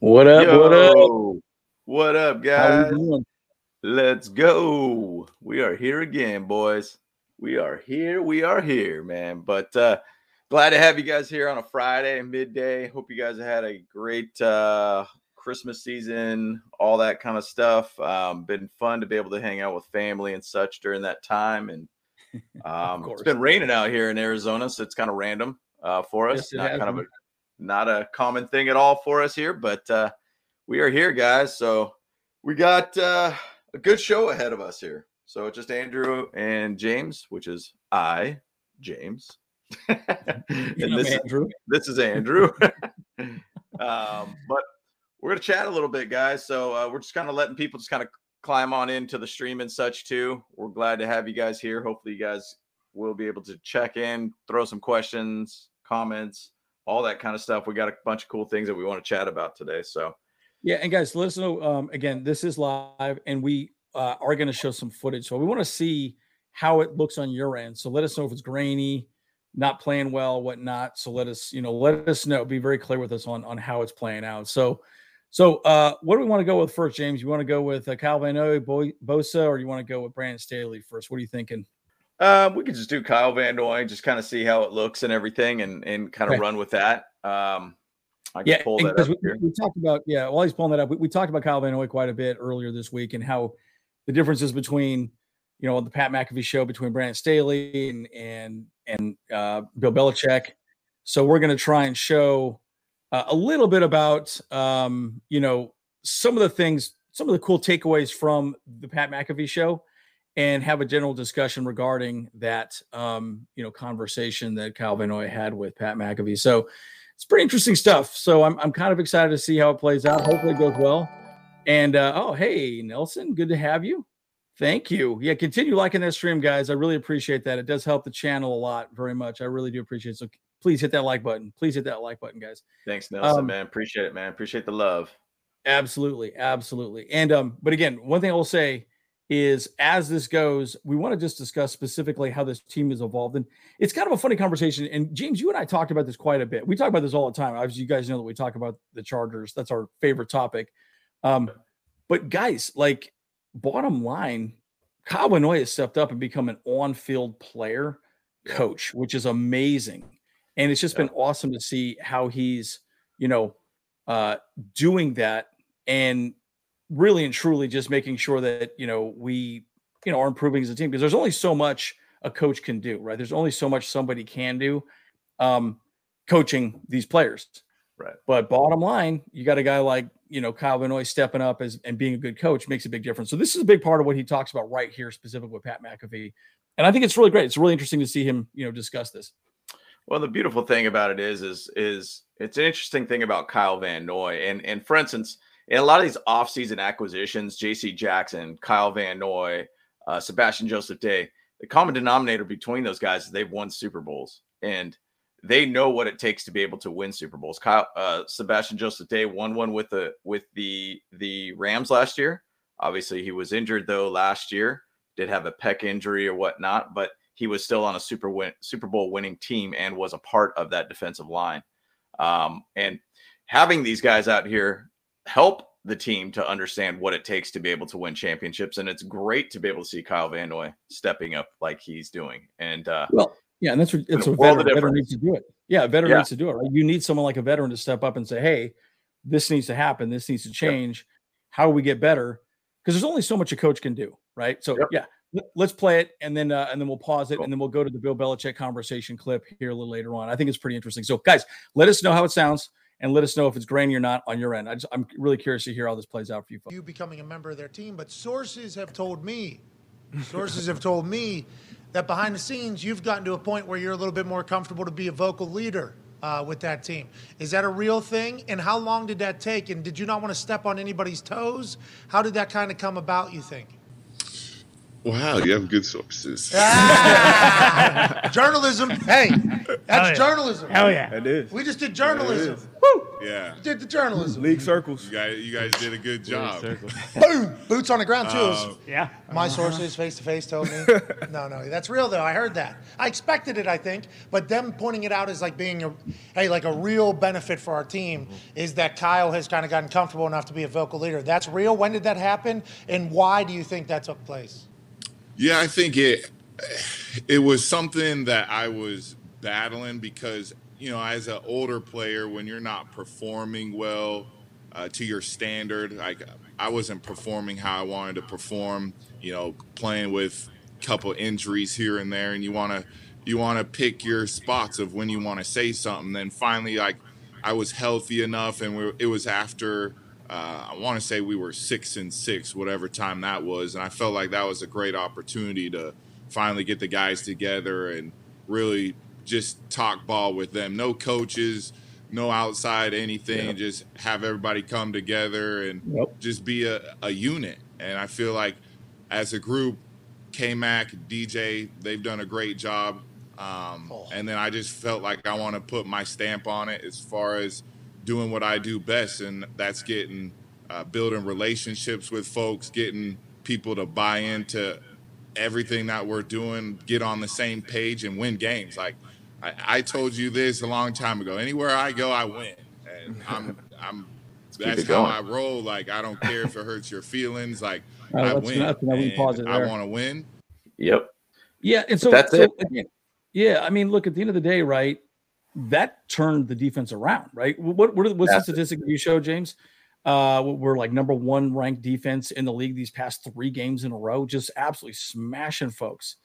What up? Yo, what up? What up, guys? Let's go. We are here again, boys. We are here. We are here, man. But uh glad to have you guys here on a Friday, midday. Hope you guys had a great uh Christmas season, all that kind of stuff. Um, been fun to be able to hang out with family and such during that time. And um, it's been raining out here in Arizona, so it's kind of random uh, for us. Yes, not kind of a not a common thing at all for us here, but uh, we are here, guys. So we got uh, a good show ahead of us here. So it's just Andrew and James, which is I, James. and this, Andrew. this is Andrew. um, but we're gonna chat a little bit, guys. So uh, we're just kind of letting people just kind of climb on into the stream and such too. We're glad to have you guys here. Hopefully, you guys will be able to check in, throw some questions, comments, all that kind of stuff. We got a bunch of cool things that we want to chat about today. So Yeah, and guys, know. Um, again, this is live, and we uh, are going to show some footage. So we want to see how it looks on your end. So let us know if it's grainy, not playing well, whatnot. So let us, you know, let us know. Be very clear with us on on how it's playing out. So, so uh, what do we want to go with first, James? You want to go with uh, Noy, Bosa, or you want to go with Brandon Staley first? What are you thinking? Uh, we could just do Kyle Van Noy, just kind of see how it looks and everything, and and kind of Okay. run with that. Um, I can Yeah, pull that because up we, here. we talked about yeah. While he's pulling that up, we, we talked about Kyle Van Noy quite a bit earlier this week and how the differences between you know the Pat McAfee show between Brandon Staley and and and uh, Bill Belichick. So we're going to try and show uh, a little bit about um, you know some of the things, some of the cool takeaways from the Pat McAfee show, and have a general discussion regarding that um, you know conversation that Kyle Van Noy had with Pat McAfee. So it's pretty interesting stuff. So I'm I'm kind of excited to see how it plays out. Hopefully it goes well. And uh, oh hey Nelson, good to have you. Thank you. Yeah, continue liking that stream, guys. I really appreciate that. It does help the channel a lot, very much. I really do appreciate it. So please hit that like button. Please hit that like button, guys. Thanks, Nelson, um, man. Appreciate it, man. Appreciate the love. Absolutely, absolutely. And um, but again, one thing I will say is as this goes, we want to just discuss specifically how this team has evolved. And it's kind of a funny conversation. And James, you and I talked about this quite a bit. We talk about this all the time. Obviously, you guys know that we talk about the Chargers. That's our favorite topic. Um, but guys, like bottom line, Kyle has stepped up and become an on-field player coach, which is amazing. And it's just Yeah. been awesome to see how he's, you know, uh, doing that and really and truly just making sure that you know we you know are improving as a team because there's only so much a coach can do right? There's only so much somebody can do um coaching these players. Right. but bottom line you got a guy like you know Kyle Van Noy stepping up as and being a good coach makes a big difference. So this is a big part of what he talks about right here specifically with Pat McAfee. And I think it's really great. It's really interesting to see him you know discuss this. Well, the beautiful thing about it is, is, is it's an interesting thing about Kyle Van Noy, and and for instance, in a lot of these offseason acquisitions, J.C. Jackson, Kyle Van Noy, uh, Sebastian Joseph Day, the common denominator between those guys is they've won Super Bowls, and they know what it takes to be able to win Super Bowls. Kyle, uh, Sebastian Joseph Day won one with the with the the Rams last year. Obviously, he was injured though last year, did have a pec injury or whatnot, but he was still on a Super win Super Bowl winning team and was a part of that defensive line. Um, and having these guys out here help the team to understand what it takes to be able to win championships. And it's great to be able to see Kyle Van Noy stepping up like he's doing. And uh, Well, yeah, and that's what it's a veteran, veteran needs to do it. Yeah, a veteran Yeah. needs to do it. Right? You need someone like a veteran to step up and say, "Hey, this needs to happen. This needs to change. How we get better?" Because there's only so much a coach can do, right? So Yep. yeah, let- let's play it, and then uh, and then we'll pause it, Cool. and then we'll go to the Bill Belichick conversation clip here a little later on. I think it's pretty interesting. So guys, let us know how it sounds, and let us know if it's grainy or not on your end. I just, I'm really curious to hear how this plays out for you you becoming a member of their team, but sources have told me, sources have told me that behind the scenes you've gotten to a point where you're a little bit more comfortable to be a vocal leader uh, with that team. Is that a real thing? And how long did that take? And did you not want to step on anybody's toes? How did that kind of come about? You think? Wow, you have good sources. Ah, journalism. Hey, that's Hell yeah. journalism. Hell yeah. it is. We just did journalism. Woo! Yeah. You did the journalism. League circles. You guys, you guys did a good job. Boom! Boots on the ground too. Uh, Yeah. My sources face to face told me. No, no, that's real though. I heard that. I expected it, I think, but them pointing it out as like being a, hey, like a real benefit for our team is that Kyle has kind of gotten comfortable enough to be a vocal leader. That's real. When did that happen, and why do you think that took place? Yeah, I think it it was something that I was battling because you know, as an older player, when you're not performing well uh, to your standard, like I wasn't performing how I wanted to perform. You know, playing with a couple injuries here and there, and you want to you want to pick your spots of when you want to say something. Then finally, like I was healthy enough, and we, it was after uh, I want to say we were six and six, whatever time that was, and I felt like that was a great opportunity to finally get the guys together and really just talk ball with them. No coaches, no outside anything. Yep. Just have everybody come together and Yep. just be a, a unit. And I feel like as a group, K Mac, DJ, they've done a great job. Um, Oh. And then I just felt like I want to put my stamp on it as far as doing what I do best, and that's getting uh, building relationships with folks, getting people to buy into everything that we're doing, get on the same page, and win games. Like I, I told you this a long time ago. Anywhere I go, I win, and I'm I'm. That's how. I roll. Like I don't care if it hurts your feelings. Like All right, I win. that's another and pause it I want to win. Yep. Yeah, and so That's so it. again, yeah, I mean, look at the end of the day, right? That turned the defense around, right? What what what's the statistic you showed, James? Uh, we're like number one ranked defense in the league these past three games in a row, just absolutely smashing folks.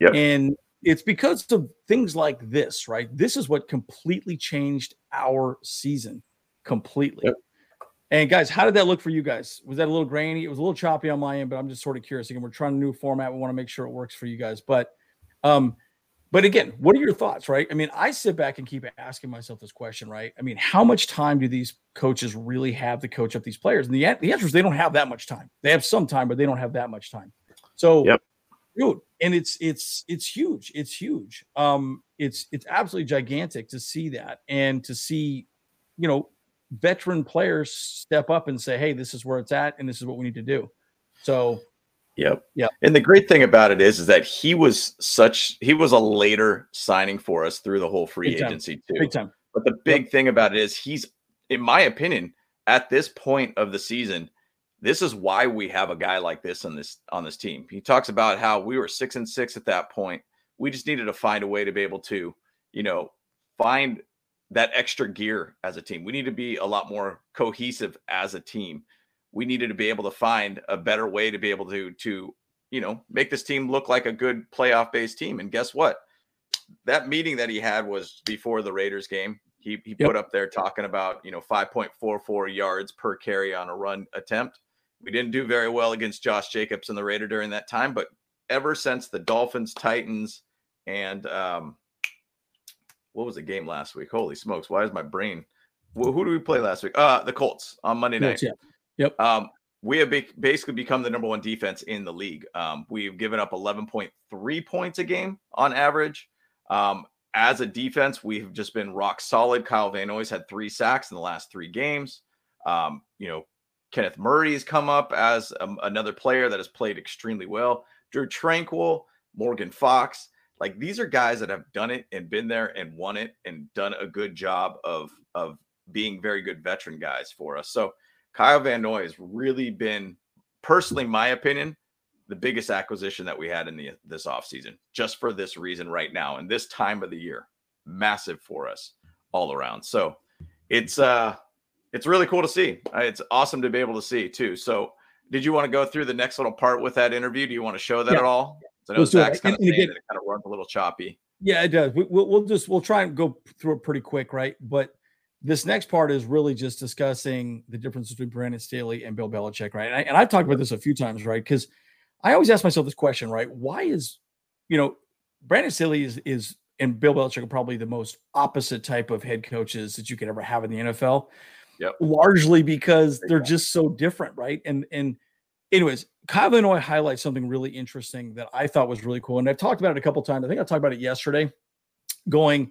Yep. And it's because of things like this, right? This is what completely changed our season completely. Yep. And guys, how did that look for you guys? Was that a little grainy? It was a little choppy on my end, but I'm just sort of curious. Again, we're trying a new format. We want to make sure it works for you guys. But um, but again, what are your thoughts, right? I mean, I sit back and keep asking myself this question, right? I mean, how much time do these coaches really have to coach up these players? And the, the answer is they don't have that much time. They have some time, but they don't have that much time. So, Yep. dude, and it's it's it's huge. It's huge. Um, it's it's absolutely gigantic to see that and to see, you know, veteran players step up and say, "Hey, this is where it's at, and this is what we need to do." So, Yep. Yeah. And the great thing about it is, is that he was such he was a later signing for us through the whole free Big time. agency too. big time. But the big thing about it is he's, in my opinion, at this point of the season, this is why we have a guy like this on this on this team. He talks about how we were six and six at that point. We just needed to find a way to be able to, you know, find that extra gear as a team. We need to be a lot more cohesive as a team. We needed to be able to find a better way to be able to to, you know, make this team look like a good playoff based team. And guess what? that meeting that he had was before the Raiders game. He he Yep. put up there talking about, you know, 5.44 yards per carry on a run attempt. We didn't do very well against Josh Jacobs and the Raider during that time, but ever since the Dolphins, Titans, and um what was the game last week? Holy smokes, why is my brain who, who do we play last week? Uh the Colts on Monday night. Yeah. Um, we have basically become the number one defense in the league. Um, we've given up 11.3 points a game on average. Um, as a defense, we've just been rock solid. Kyle Van Noy's had three sacks in the last three games. Um, you know, Kenneth Murray has come up as um, another player that has played extremely well. Drue Tranquill, Morgan Fox, like these are guys that have done it and been there and won it and done a good job of of being very good veteran guys for us. So Kyle Van Noy has really been, personally, my opinion, the biggest acquisition that we had in the this offseason, just for this reason right now and this time of the year. Massive for us all around. So it's uh it's really cool to see. Uh, It's awesome to be able to see too. So did you want to go through the next little part with that interview? Do you want to show that Yeah. at all? 'Cause I know. Zach's kind of And- and again- that it kind of runs a little choppy. Yeah, it does. We, we'll, we'll just we'll try and go through it pretty quick, right? But this next part is really just discussing the difference between Brandon Staley and Bill Belichick, right? And, I, and I've talked about this a few times, right? Because I always ask myself this question, right? Why is you know Brandon Staley is is and Bill Belichick are probably the most opposite type of head coaches that you could ever have in the NFL. Yep. Largely because they're just so different, right? And and anyways, Kyle Noy highlights something really interesting that I thought was really cool. And I've talked about it a couple times. I think I talked about it yesterday, going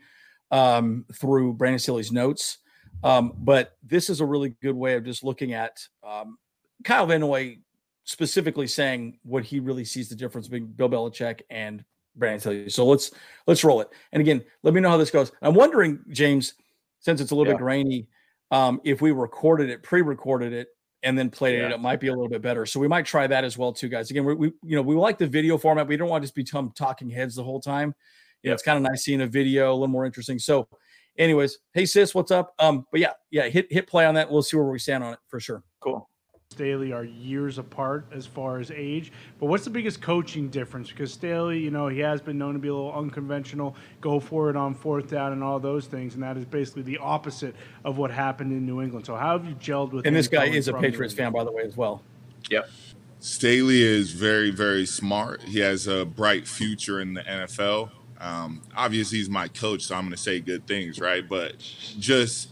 um, through Brandon Staley's notes. Um, but this is a really good way of just looking at um, Kyle Van Noy specifically saying what he really sees the difference between Bill Belichick and Brandon Staley. So let's let's roll it. And again, let me know how this goes. I'm wondering, James, since it's a little yeah. bit grainy, um, if we recorded it, pre-recorded it, and then played yeah. it, it might be a little bit better. So we might try that as well, too, guys. Again, we, we you know we like the video format. We don't want to just become talking heads the whole time. You know, it's kind of nice seeing a video, a little more interesting. So, anyways, hey sis, what's up? Um, but yeah, yeah, hit hit play on that. We'll see where we stand on it for sure. Cool. Staley are years apart as far as age. But what's the biggest coaching difference? Because Staley, you know, he has been known to be a little unconventional, go for it on fourth down and all those things, and that is basically the opposite of what happened in New England. So how have you gelled with? And this guy is a Patriots fan, by the way, as well. Yep. Staley is very, very smart. He has a bright future in the NFL. Um, obviously, he's my coach, so I'm going to say good things, right? But just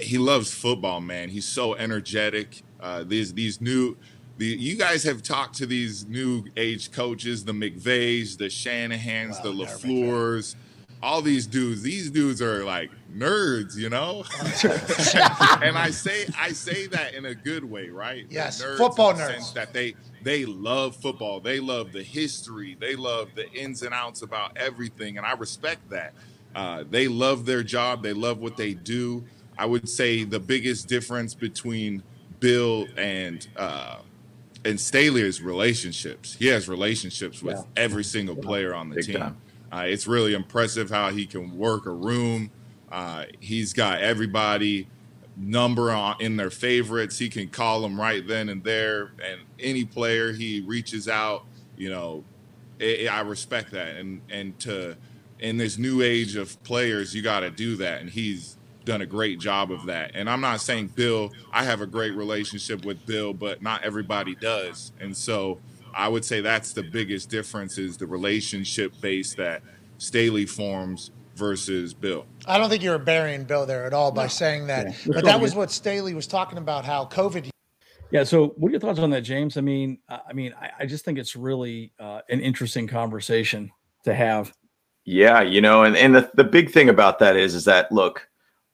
he loves football, man. He's so energetic. Uh, these these new, the, you guys have talked to these new age coaches, the McVays, the Shanahans, the LaFleurs, all these dudes. These dudes are like nerds, you know. and I say I say that in a good way, right? Yes, nerds football nerds. Sense that they they love football. They love the history. They love the ins and outs about everything, and I respect that. Uh, they love their job. They love what they do. I would say the biggest difference between Bill and uh, and Staley's relationships. He has relationships with yeah. every single player on the Big team. Uh, it's really impressive how he can work a room. Uh, he's got everybody number on in their favorites. He can call them right then and there, and any player he reaches out, you know, it, it, I respect that. And and to in this new age of players, you got to do that, and he's done a great job of that. And I'm not saying Bill, I have a great relationship with Bill, but not everybody does. And so I would say that's the biggest difference is the relationship base that Staley forms versus Bill. I don't think you're burying Bill there at all by no. saying that. Yeah. But that was what Staley was talking about how COVID yeah. So, what are your thoughts on that, James? I mean, I mean, I, I just think it's really uh, an interesting conversation to have. Yeah, you know, and and the, the big thing about that is is that look,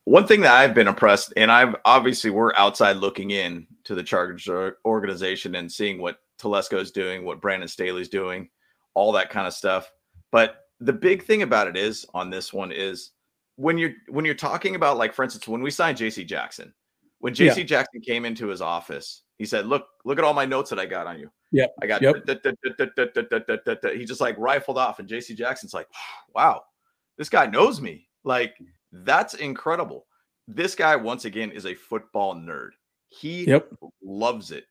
one thing that I've been impressed, and I've obviously we're outside looking in to the Chargers organization and seeing what Telesco is doing, what Brandon Staley's doing, all that kind of stuff. But the big thing about it is on this one is when you're when you're talking about like for instance when we signed JC Jackson, when JC yeah. Jackson came into his office, he said, "Look, look at all my notes that I got on you. Yeah, I got." Yep. He just like rifled off, and JC Jackson's like, "Wow, this guy knows me." Like that's incredible. This guy, once again, is a football nerd. He yep. loves it.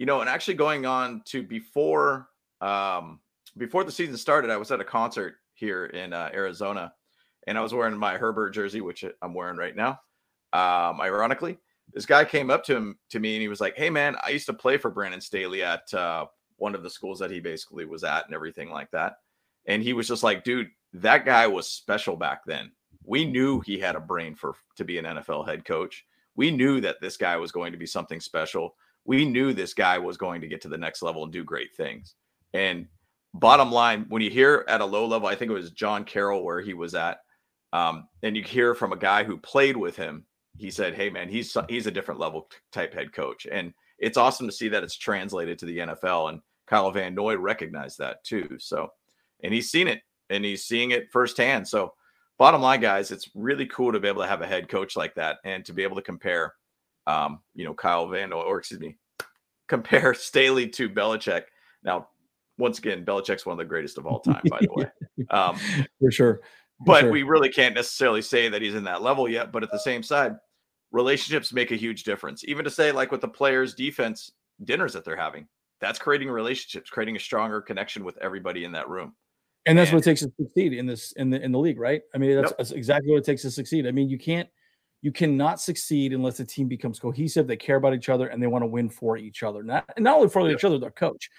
You know, and actually going on to before um before the season started, I was at a concert here in uh, Arizona, and I was wearing my Herbert jersey, which I'm wearing right now. Um, ironically, this guy came up to him to me and he was like, "Hey, man, I used to play for Brandon Staley at uh, one of the schools that he basically was at, and everything like that." And he was just like, "Dude, that guy was special back then we knew he had a brain for to be an NFL head coach. We knew that this guy was going to be something special. We knew this guy was going to get to the next level and do great things. And bottom line, when you hear at a low level, I think it was John Carroll where he was at, um, and you hear from a guy who played with him. He said, "Hey, man, he's he's a different level type head coach," and it's awesome to see that it's translated to the NFL. And Kyle Van Noy recognized that too. So, and he's seen it and he's seeing it firsthand. So bottom line, guys, it's really cool to be able to have a head coach like that and to be able to compare, um, you know, Kyle Van Noy or excuse me, compare Staley to Belichick. Now, once again, Belichick's one of the greatest of all time, by the way. Um, For sure. For but sure. we really can't necessarily say that he's in that level yet. But at the same side, relationships make a huge difference. Even to say, like with the players' defense dinners that they're having, that's creating relationships, creating a stronger connection with everybody in that room. And that's and, what it takes to succeed in this in the in the league, right? I mean, that's, yep. that's exactly what it takes to succeed. I mean, you can't you cannot succeed unless the team becomes cohesive, they care about each other, and they want to win for each other. Not not only for yep. each other, their coach.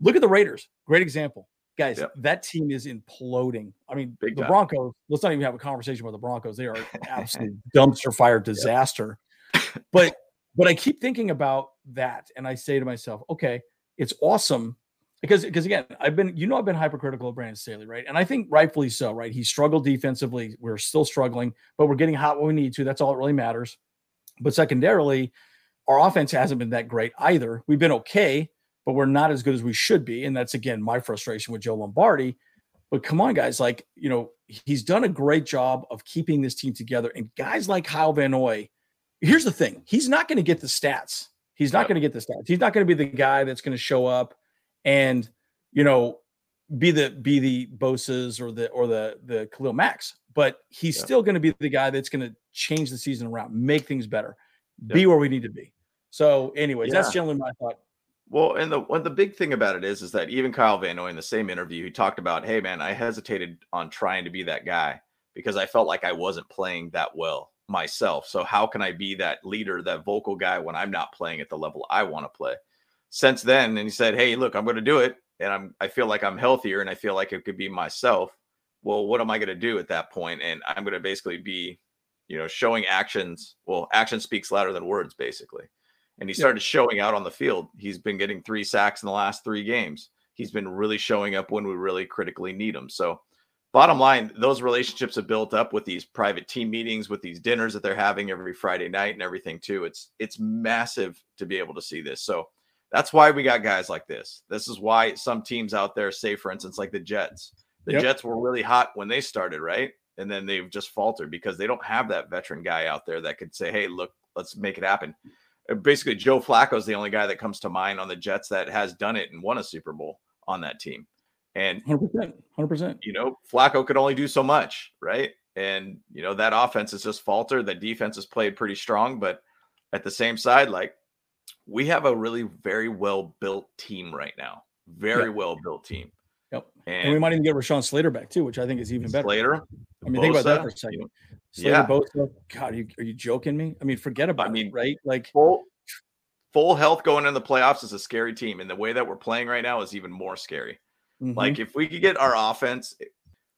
Look at the Raiders. Great example. Guys, that team is imploding. I mean, Big the time. Broncos, let's not even have a conversation with the Broncos. They are absolute dumpster fire disaster. But but I keep thinking about that and I say to myself, okay, it's awesome because because again, I've been you know I've been hypercritical of Brandon Staley, right? And I think rightfully so, right? He struggled defensively. We're still struggling, but we're getting hot when we need to. That's all that really matters. But secondarily, our offense hasn't been that great either. We've been okay, but we're not as good as we should be. And that's again my frustration with Joe Lombardi. But come on, guys, like, you know, he's done a great job of keeping this team together. And guys like Kyle Van Noy, here's the thing he's not going to get the stats. He's not going to get the stats. He's not going to be the guy that's going to show up and, you know, be the be the Bosa's or the or the the Khalil Macks, but he's yeah. still going to be the guy that's going to change the season around, make things better, yeah. be where we need to be. So, anyways, yeah. that's generally my thought. Well, and the one the big thing about it is, is that even Kyle Van Noy in the same interview, he talked about, hey man, I hesitated on trying to be that guy because I felt like I wasn't playing that well myself. So how can I be that leader, that vocal guy when I'm not playing at the level I want to play? Since then, and he said, hey, look, I'm going to do it, and I'm I feel like I'm healthier, and I feel like it could be myself. Well, what am I going to do at that point? And I'm going to basically be, you know, showing actions. Well, action speaks louder than words, basically and he started showing out on the field. He's been getting three sacks in the last three games. He's been really showing up when we really critically need him. So, bottom line, those relationships have built up with these private team meetings, with these dinners that they're having every Friday night and everything too. It's it's massive to be able to see this. So that's why we got guys like this. This is why some teams out there, say for instance, like the Jets. The yep. Jets were really hot when they started, right? And then they've just faltered because they don't have that veteran guy out there that could say, "Hey, look, let's make it happen." Uh, basically Joe Flacco is the only guy that comes to mind on the Jets that has done it and won a Super Bowl on that team. And 100%, 100%. You know, Flacco could only do so much, right? And you know that offense has just faltered. The defense has played pretty strong, but at the same side, like we have a really very well built team right now. Very yep. well built team. Yep. And, and, we might even get Rashawn Slater back too, which I think is even better. Slater. I mean, Bosa, think about that for a second. Slater, yeah. Bosa. God, are you, are you joking me? I mean, forget about I mean, it, right? Like full, full health going in the playoffs is a scary team. And the way that we're playing right now is even more scary. Mm-hmm. Like if we could get our offense,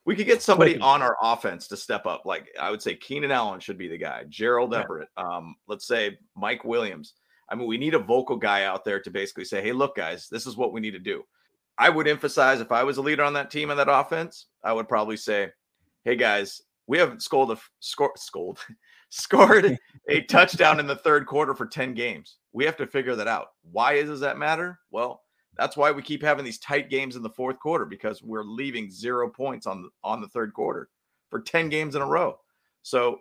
we could get somebody on our offense to step up. Like I would say Keenan Allen should be the guy. Gerald. Everett. Um, let's say Mike Williams. I mean, we need a vocal guy out there to basically say, hey, look, guys, this is what we need to do. I would emphasize if I was a leader on that team and that offense, I would probably say, hey guys, we haven't scored a score scored scored a touchdown in the third quarter for 10 games. We have to figure that out. Why does that matter? Well, that's why we keep having these tight games in the fourth quarter because we're leaving zero points on the, on the third quarter for 10 games in a row. So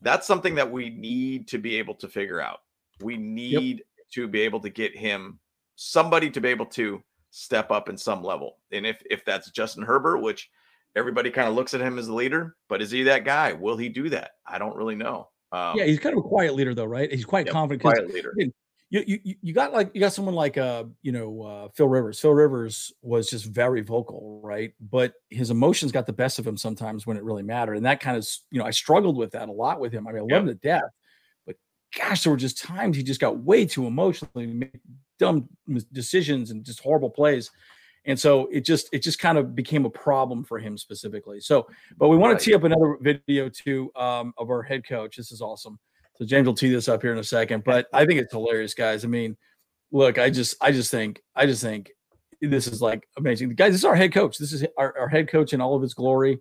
that's something that we need to be able to figure out. We need yep. to be able to get him somebody to be able to step up in some level. And if if that's Justin Herbert, which everybody kind of looks at him as the leader, but is he that guy? Will he do that? I don't really know. Um, yeah, he's kind of a quiet leader though, right? He's quite confident. Quiet leader. You, you you got like you got someone like uh you know uh, Phil Rivers. Phil Rivers was just very vocal, right? But his emotions got the best of him sometimes when it really mattered, and that kind of you know I struggled with that a lot with him. I mean, I love him to death, gosh, there were just times he just got way too emotionally, made dumb decisions and just horrible plays. And so it just it just kind of became a problem for him specifically. So but we want right. to tee up another video too um, of our head coach. This is awesome. So james will tee this up here in a second but i think it's hilarious guys. I mean look i just i just think i just think this is like amazing. Guys this is our head coach. This is our, our head coach in all of his glory.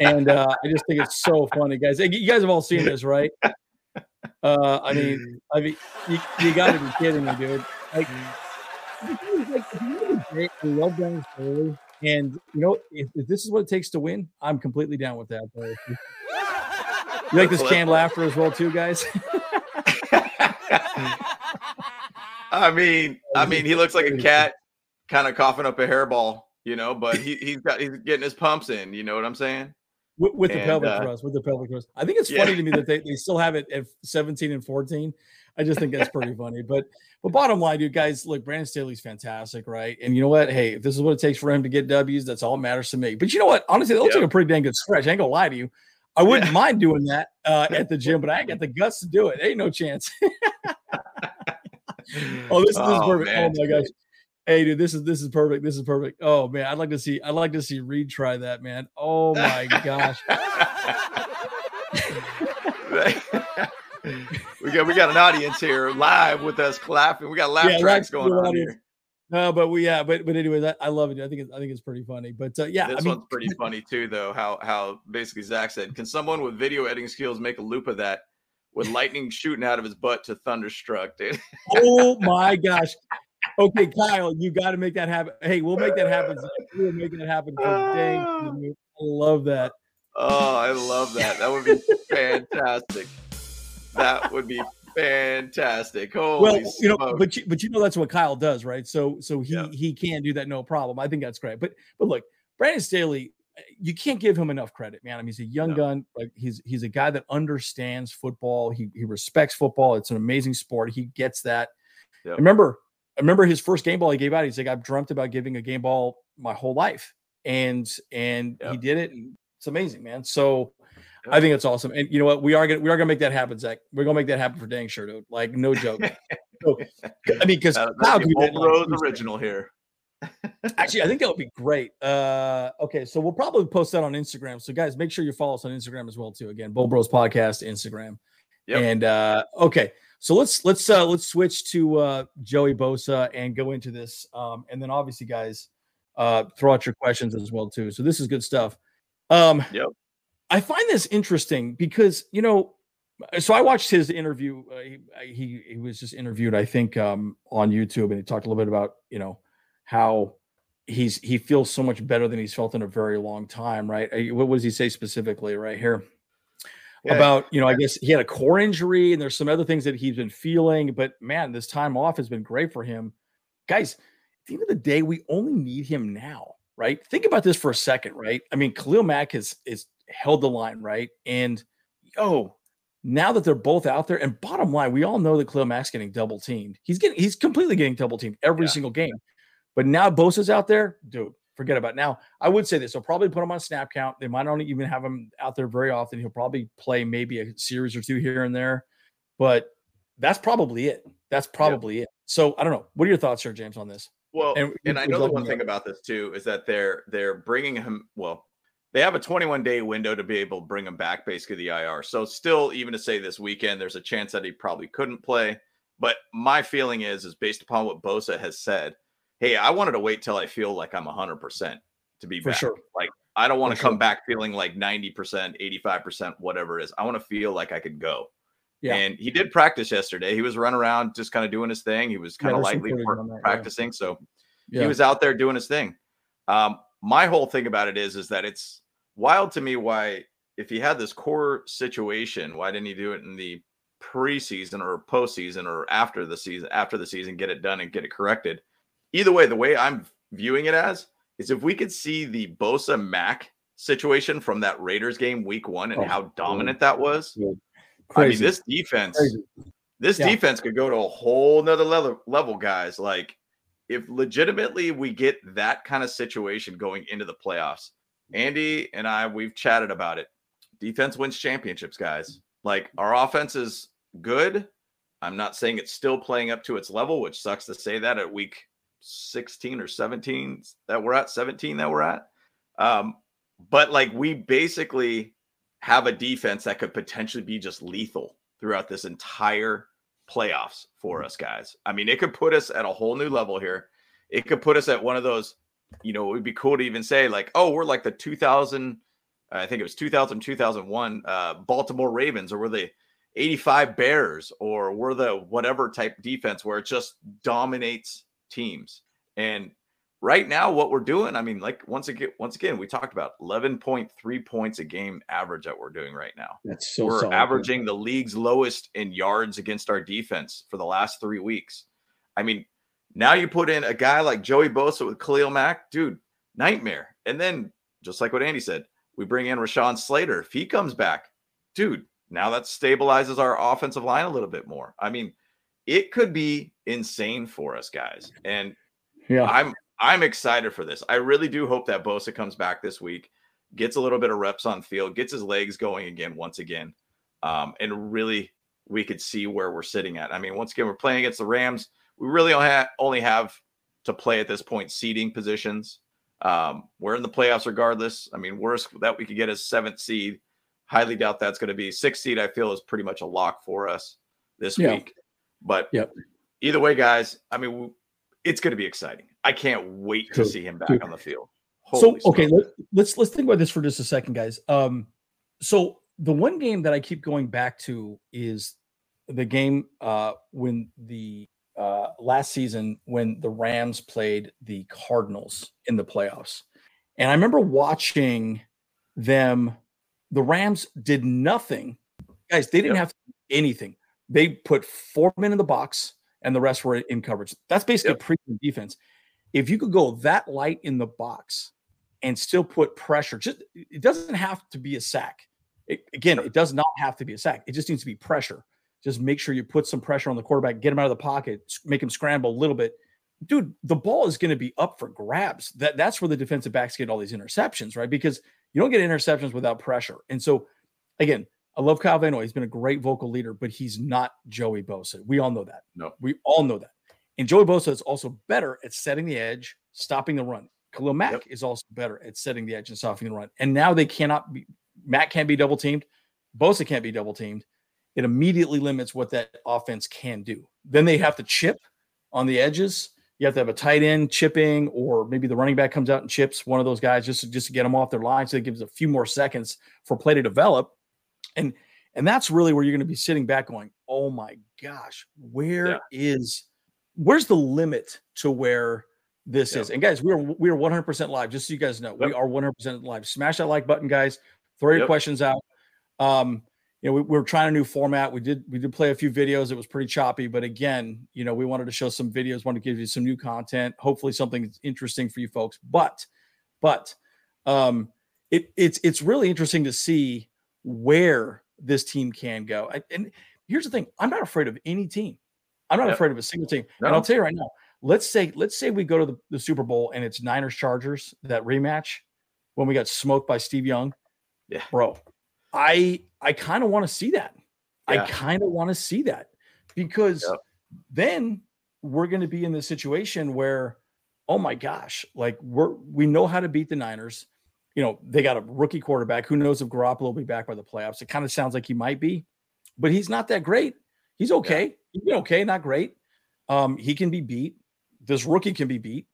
And uh, i just think it's so funny guys. You guys have all seen this right uh, i mean i mean you, you gotta be kidding me dude like like, we love Brandon Staley, and you know, if, if, this is what it takes to win, I'm completely down with that. Bro. You like this canned laughter as well, too, guys? I mean, I mean, he looks like a cat, kind of coughing up a hairball, you know. But he he's got he's getting his pumps in. You know what I'm saying? With, with and, the pelvic uh, thrust, with the pelvic thrust. I think it's funny yeah. to me that they, they still have it at 17 and 14. I just think that's pretty funny. But but bottom line, dude, guys, look, Brandon Staley's fantastic, right? And you know what? Hey, if this is what it takes for him to get W's, that's all that matters to me. But you know what? Honestly, that looks like a pretty dang good stretch. I ain't gonna lie to you. I wouldn't yeah. mind doing that uh, at the gym, but I ain't got the guts to do it. Ain't no chance. oh, this, this oh, is perfect. Man. Oh my gosh. Hey, dude, this is this is perfect. This is perfect. Oh man, I'd like to see I'd like to see Reed try that, man. Oh my gosh. we got we got an audience here live with us clapping. We got laugh yeah, tracks going on here. no, but we yeah, but but anyway, that, I love it. I think it's, I think it's pretty funny. But uh, yeah, this I mean, one's pretty funny too, though. How how basically Zach said, "Can someone with video editing skills make a loop of that with lightning shooting out of his butt to Thunderstruck, dude?" oh my gosh. Okay, Kyle, you got to make that happen. Hey, we'll make that happen. We'll make that happen. For dang, I love that. Oh, I love that. That would be fantastic. That would be fantastic. Holy well, you know, but you, but you know that's what Kyle does, right? So so he Yeah. he can do that no problem. I think that's great. But but look, Brandon Staley, eh, you can't give him enough credit, man. I mean, he's a young No. gun. Like he's he's a guy that understands football. He he respects football. It's an amazing sport. He gets that. Yep. Remember I remember his first game ball he gave out. He's like, I've dreamt about giving a game ball my whole life, and and he did it. And it's amazing, man. So. I think it's awesome, and you know what? We are gonna we are gonna make that happen, Zach. We're gonna make that happen for dang sure, dude. Like no joke. So, I mean, because That- Kyle that'd be be that, Bolt like, Bros original here. Actually, I think that would be great. Uh, okay, so we'll probably post that on Instagram. So, guys, make sure you follow us on Instagram as well too. Again, Bolt Bros Podcast Instagram. Yep. And uh, okay, so let's let's uh, let's switch to uh, Joey Bosa and go into this, um, and then obviously, guys, uh, throw out your questions as well too. So this is good stuff. Um, Yep. I find this interesting because you know, so I watched his interview. Uh, he, he he was just interviewed, I think, um, on YouTube, and he talked a little bit about you know how he's he feels so much better than he's felt in a very long time, right? Uh, What does he say specifically right here? Yeah. About you know, I guess he had a core injury, and there's some other things that he's been feeling, but man, this time off has been great for him, guys. At the end of the day, we only need him now, right? Think about this for a second, right? I mean, Khalil Mack has is held the line, right? And yo, now that they're both out there, and bottom line, we all know that Khalil Mack's getting double teamed. He's getting he's completely getting double teamed every Yeah. single game. But now Bosa's out there, dude. Forget about. Now. I would say this: they'll probably put him on snap count. They might not even have him out there very often. He'll probably play maybe a series or two here and there, but that's probably it. That's probably it. So I don't know. What are your thoughts, Sir James, on this? Well, And and, I know the one thing about this too is that they're they're bringing him. Well, they have a 21 day window to be able to bring him back, basically the IR. So still, even to say this weekend, there's a chance that he probably couldn't play. But my feeling is, is based upon what Bosa has said. Hey, I wanted to wait till I feel like I'm 100 percent to be For back. sure. Like I don't want to come sure. back feeling like 90 percent, 85 percent, whatever it is. I want to feel like I could go. Yeah. And he did practice yesterday. He was running around, just kind of doing his thing. He was Yeah, kind of there's lightly footage pra- on yeah. practicing. So Yeah. he was out there doing his thing. Um, my whole thing about it is, is that it's wild to me why, if he had this core situation, why didn't he do it in the preseason or postseason or after the season, after the season, get it done and get it corrected? Either way, the way I'm viewing it as is if we could see the Bosa Mack situation from that Raiders game week one and Oh, how dominant that was. I mean, this defense, Crazy. this Yeah. defense could go to a whole nother level, level, guys. Like, if legitimately we get that kind of situation going into the playoffs, Andy and I, we've chatted about it. Defense wins championships, guys. Like, our offense is good. I'm not saying it's still playing up to its level, which sucks to say that at week 16 or 17 that we're at, 17 that we're at. Um, but like, we basically have a defense that could potentially be just lethal throughout this entire playoffs for us guys. I mean, it could put us at a whole new level here. It could put us at one of those, you know, it would be cool to even say like, oh, we're like the 2000 I think it was 2000 2001 uh Baltimore Ravens or we're the 85 Bears or we're the whatever type defense where it just dominates teams. And right now what we're doing, I mean, like once again, once again, we talked about 11.3 points a game average that we're doing right now That's so we're solid, averaging the league's lowest in yards against our defense for the last three weeks. I mean, now you put in a guy like Joey Bosa with Khalil Mack, dude, nightmare. And then, just like what Andy said, we bring in Rashawn Slater. If he comes back, dude, now that stabilizes our offensive line a little bit more. I mean, it could be insane for us, guys. And Yeah. I'm I'm excited for this. I really do hope that Bosa comes back this week, gets a little bit of reps on field, gets his legs going again once again, um, and really we could see where we're sitting at. I mean, once again, we're playing against the Rams. We really only have, only have to play at this point seeding positions. Um, we're in the playoffs regardless. I mean, worst that we could get is seventh seed. Highly doubt that's going to be sixth seed. I feel is pretty much a lock for us this Yeah. week. But Yep. either way, guys, I mean, it's going to be exciting. I can't wait to see him back on the field. Holy so okay, let, let's let's think about this for just a second, guys. Um, so the one game that I keep going back to is the game uh, when the uh, last season when the Rams played the Cardinals in the playoffs, and I remember watching them. The Rams did nothing, guys. They didn't yep. have anything. They put four men in the box, and the rest were in coverage. That's basically yep. premium defense. If you could go that light in the box and still put pressure, just it doesn't have to be a sack. It, again, it does not have to be a sack. It just needs to be pressure. Just make sure you put some pressure on the quarterback, get him out of the pocket, make him scramble a little bit. Dude, the ball is going to be up for grabs. That that's where the defensive backs get all these interceptions, right? Because you don't get interceptions without pressure. And so, again, I love Kyle Van Noy. He's been a great vocal leader, but he's not Joey Bosa. We all know that. No, we all know that. And Joey Bosa is also better at setting the edge, stopping the run. Khalil Mack yep. is also better at setting the edge and stopping the run. And now they cannot be. Mack can't be double teamed. Bosa can't be double teamed. It immediately limits what that offense can do. Then they have to chip on the edges. You have to have a tight end chipping, or maybe the running back comes out and chips one of those guys just to, just to get them off their line. So it gives a few more seconds for play to develop and and that's really where you're going to be sitting back going oh my gosh where yeah. is where's the limit to where this yep. is and guys we are we are 100% live just so you guys know yep. we are 100% live smash that like button guys throw your yep. questions out um you know we, we, trying a new format we did we did play a few videos it was pretty choppy but again you know we wanted to show some videos wanted to give you some new content hopefully something interesting for you folks but but um it it's it's really interesting to see where this team can go. I, and here's the thing: I'm not afraid of any team. I'm not yep. afraid of a single team. No. And I'll tell you right now. Let's say let's say we go to the, the Super Bowl and it's Niners Chargers that rematch when we got smoked by Steve Young. Yeah, bro. I I kind of want to see that. Yeah. I kind of want to see that because yep. then we're going to be in the situation where, oh my gosh, like we're we know how to beat the Niners you know, they got a rookie quarterback. Who knows if Garoppolo will be back by the playoffs? It kind of sounds like he might be, but he's not that great. He's okay. Yeah. He's been okay, not great. Um, he can be beat. This rookie can be beat.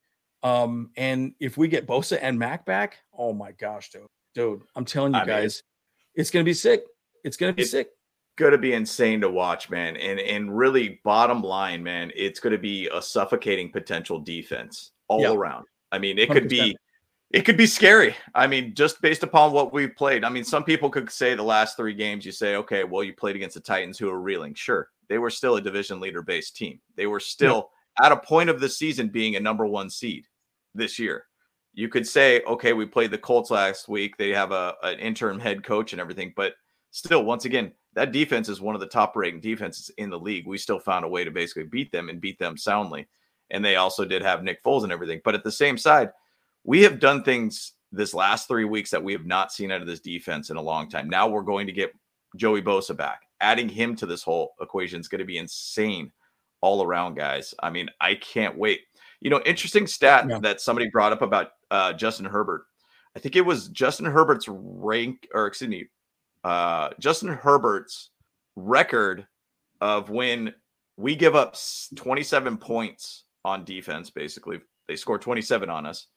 Um, and if we get Bosa and Mack back, oh my gosh, dude, dude, I'm telling you I guys, mean, it's gonna be sick. It's gonna be it's sick. Gonna be insane to watch, man. And and really, bottom line, man, it's gonna be a suffocating potential defense all yeah. around. I mean, it 100%. could be it could be scary. I mean, just based upon what we've played. I mean, some people could say the last three games, you say, okay, well, you played against the Titans who are reeling. Sure. They were still a division leader based team. They were still at a point of the season being a number one seed this year. You could say, okay, we played the Colts last week. They have a an interim head coach and everything, but still, once again, that defense is one of the top rating defenses in the league. We still found a way to basically beat them and beat them soundly. And they also did have Nick Foles and everything. But at the same side, we have done things this last three weeks that we have not seen out of this defense in a long time. Now we're going to get Joey Bosa back. Adding him to this whole equation is going to be insane all around, guys. I mean, I can't wait. You know, interesting stat yeah. that somebody brought up about uh, Justin Herbert. I think it was Justin Herbert's rank, or excuse me, uh, Justin Herbert's record of when we give up 27 points on defense, basically. They score 27 on us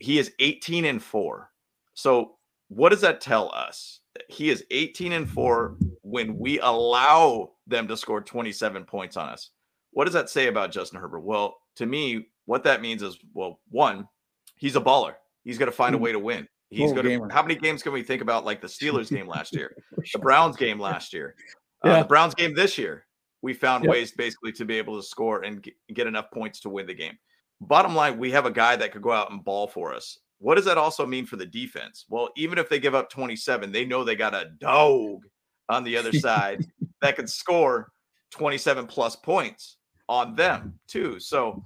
he is 18 and 4. So what does that tell us? He is 18 and 4 when we allow them to score 27 points on us. What does that say about Justin Herbert? Well, to me, what that means is well, one, he's a baller. He's going to find a way to win. He's going to. How many games can we think about like the Steelers game last year, the Browns game last year, uh, the Browns game this year? We found ways basically to be able to score and get enough points to win the game bottom line, we have a guy that could go out and ball for us. What does that also mean for the defense? Well, even if they give up 27, they know they got a dog on the other side that can score 27 plus points on them too. So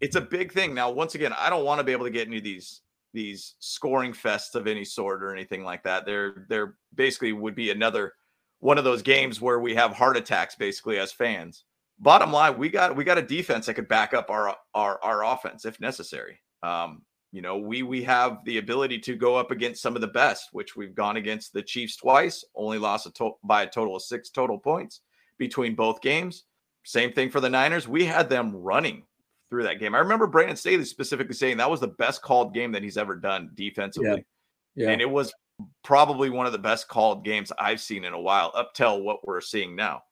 it's a big thing. Now, once again, I don't want to be able to get into these these scoring fests of any sort or anything like that. They're they're basically would be another one of those games where we have heart attacks basically as fans bottom line, we got we got a defense that could back up our our our offense if necessary. Um, you know, we we have the ability to go up against some of the best, which we've gone against the Chiefs twice, only lost a to- by a total of six total points between both games. Same thing for the Niners. We had them running through that game. I remember Brandon Staley specifically saying that was the best called game that he's ever done defensively. Yeah. yeah. And it was probably one of the best called games I've seen in a while, up till what we're seeing now.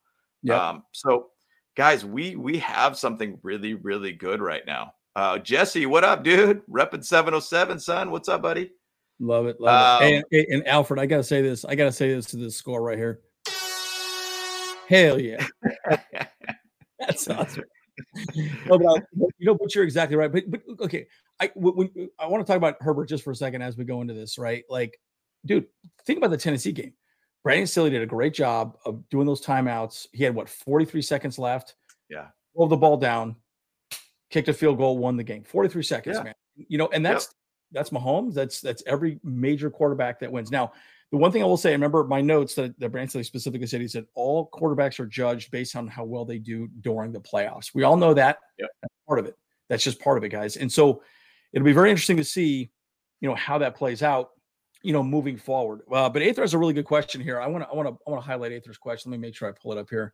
Yeah. Um, so guys, we we have something really, really good right now. Uh Jesse, what up, dude? Repping 707, son. What's up, buddy? Love it. Love Um, it. And, and Alfred, I gotta say this. I gotta say this to this score right here. Hell yeah. That's awesome. no, but you know, but you're exactly right. But, but okay, I when, I want to talk about Herbert just for a second as we go into this, right? Like, dude, think about the Tennessee game. Brandon Staley did a great job of doing those timeouts. He had what 43 seconds left. Yeah. Rolled the ball down, kicked a field goal, won the game. 43 seconds, Yeah. man. You know, and Yep. that's that's Mahomes. That's that's every major quarterback that wins. Now, the one thing I will say, I remember my notes that, that Brandon Staley specifically said, he said all quarterbacks are judged based on how well they do during the playoffs. We all know that. Yep. That's part of it. That's just part of it, guys. And so it'll be very interesting to see, you know, how that plays out, you know, moving forward. Uh, but Aether has a really good question here. I want to, I want to, I want to highlight Aether's question. Let me make sure I pull it up here.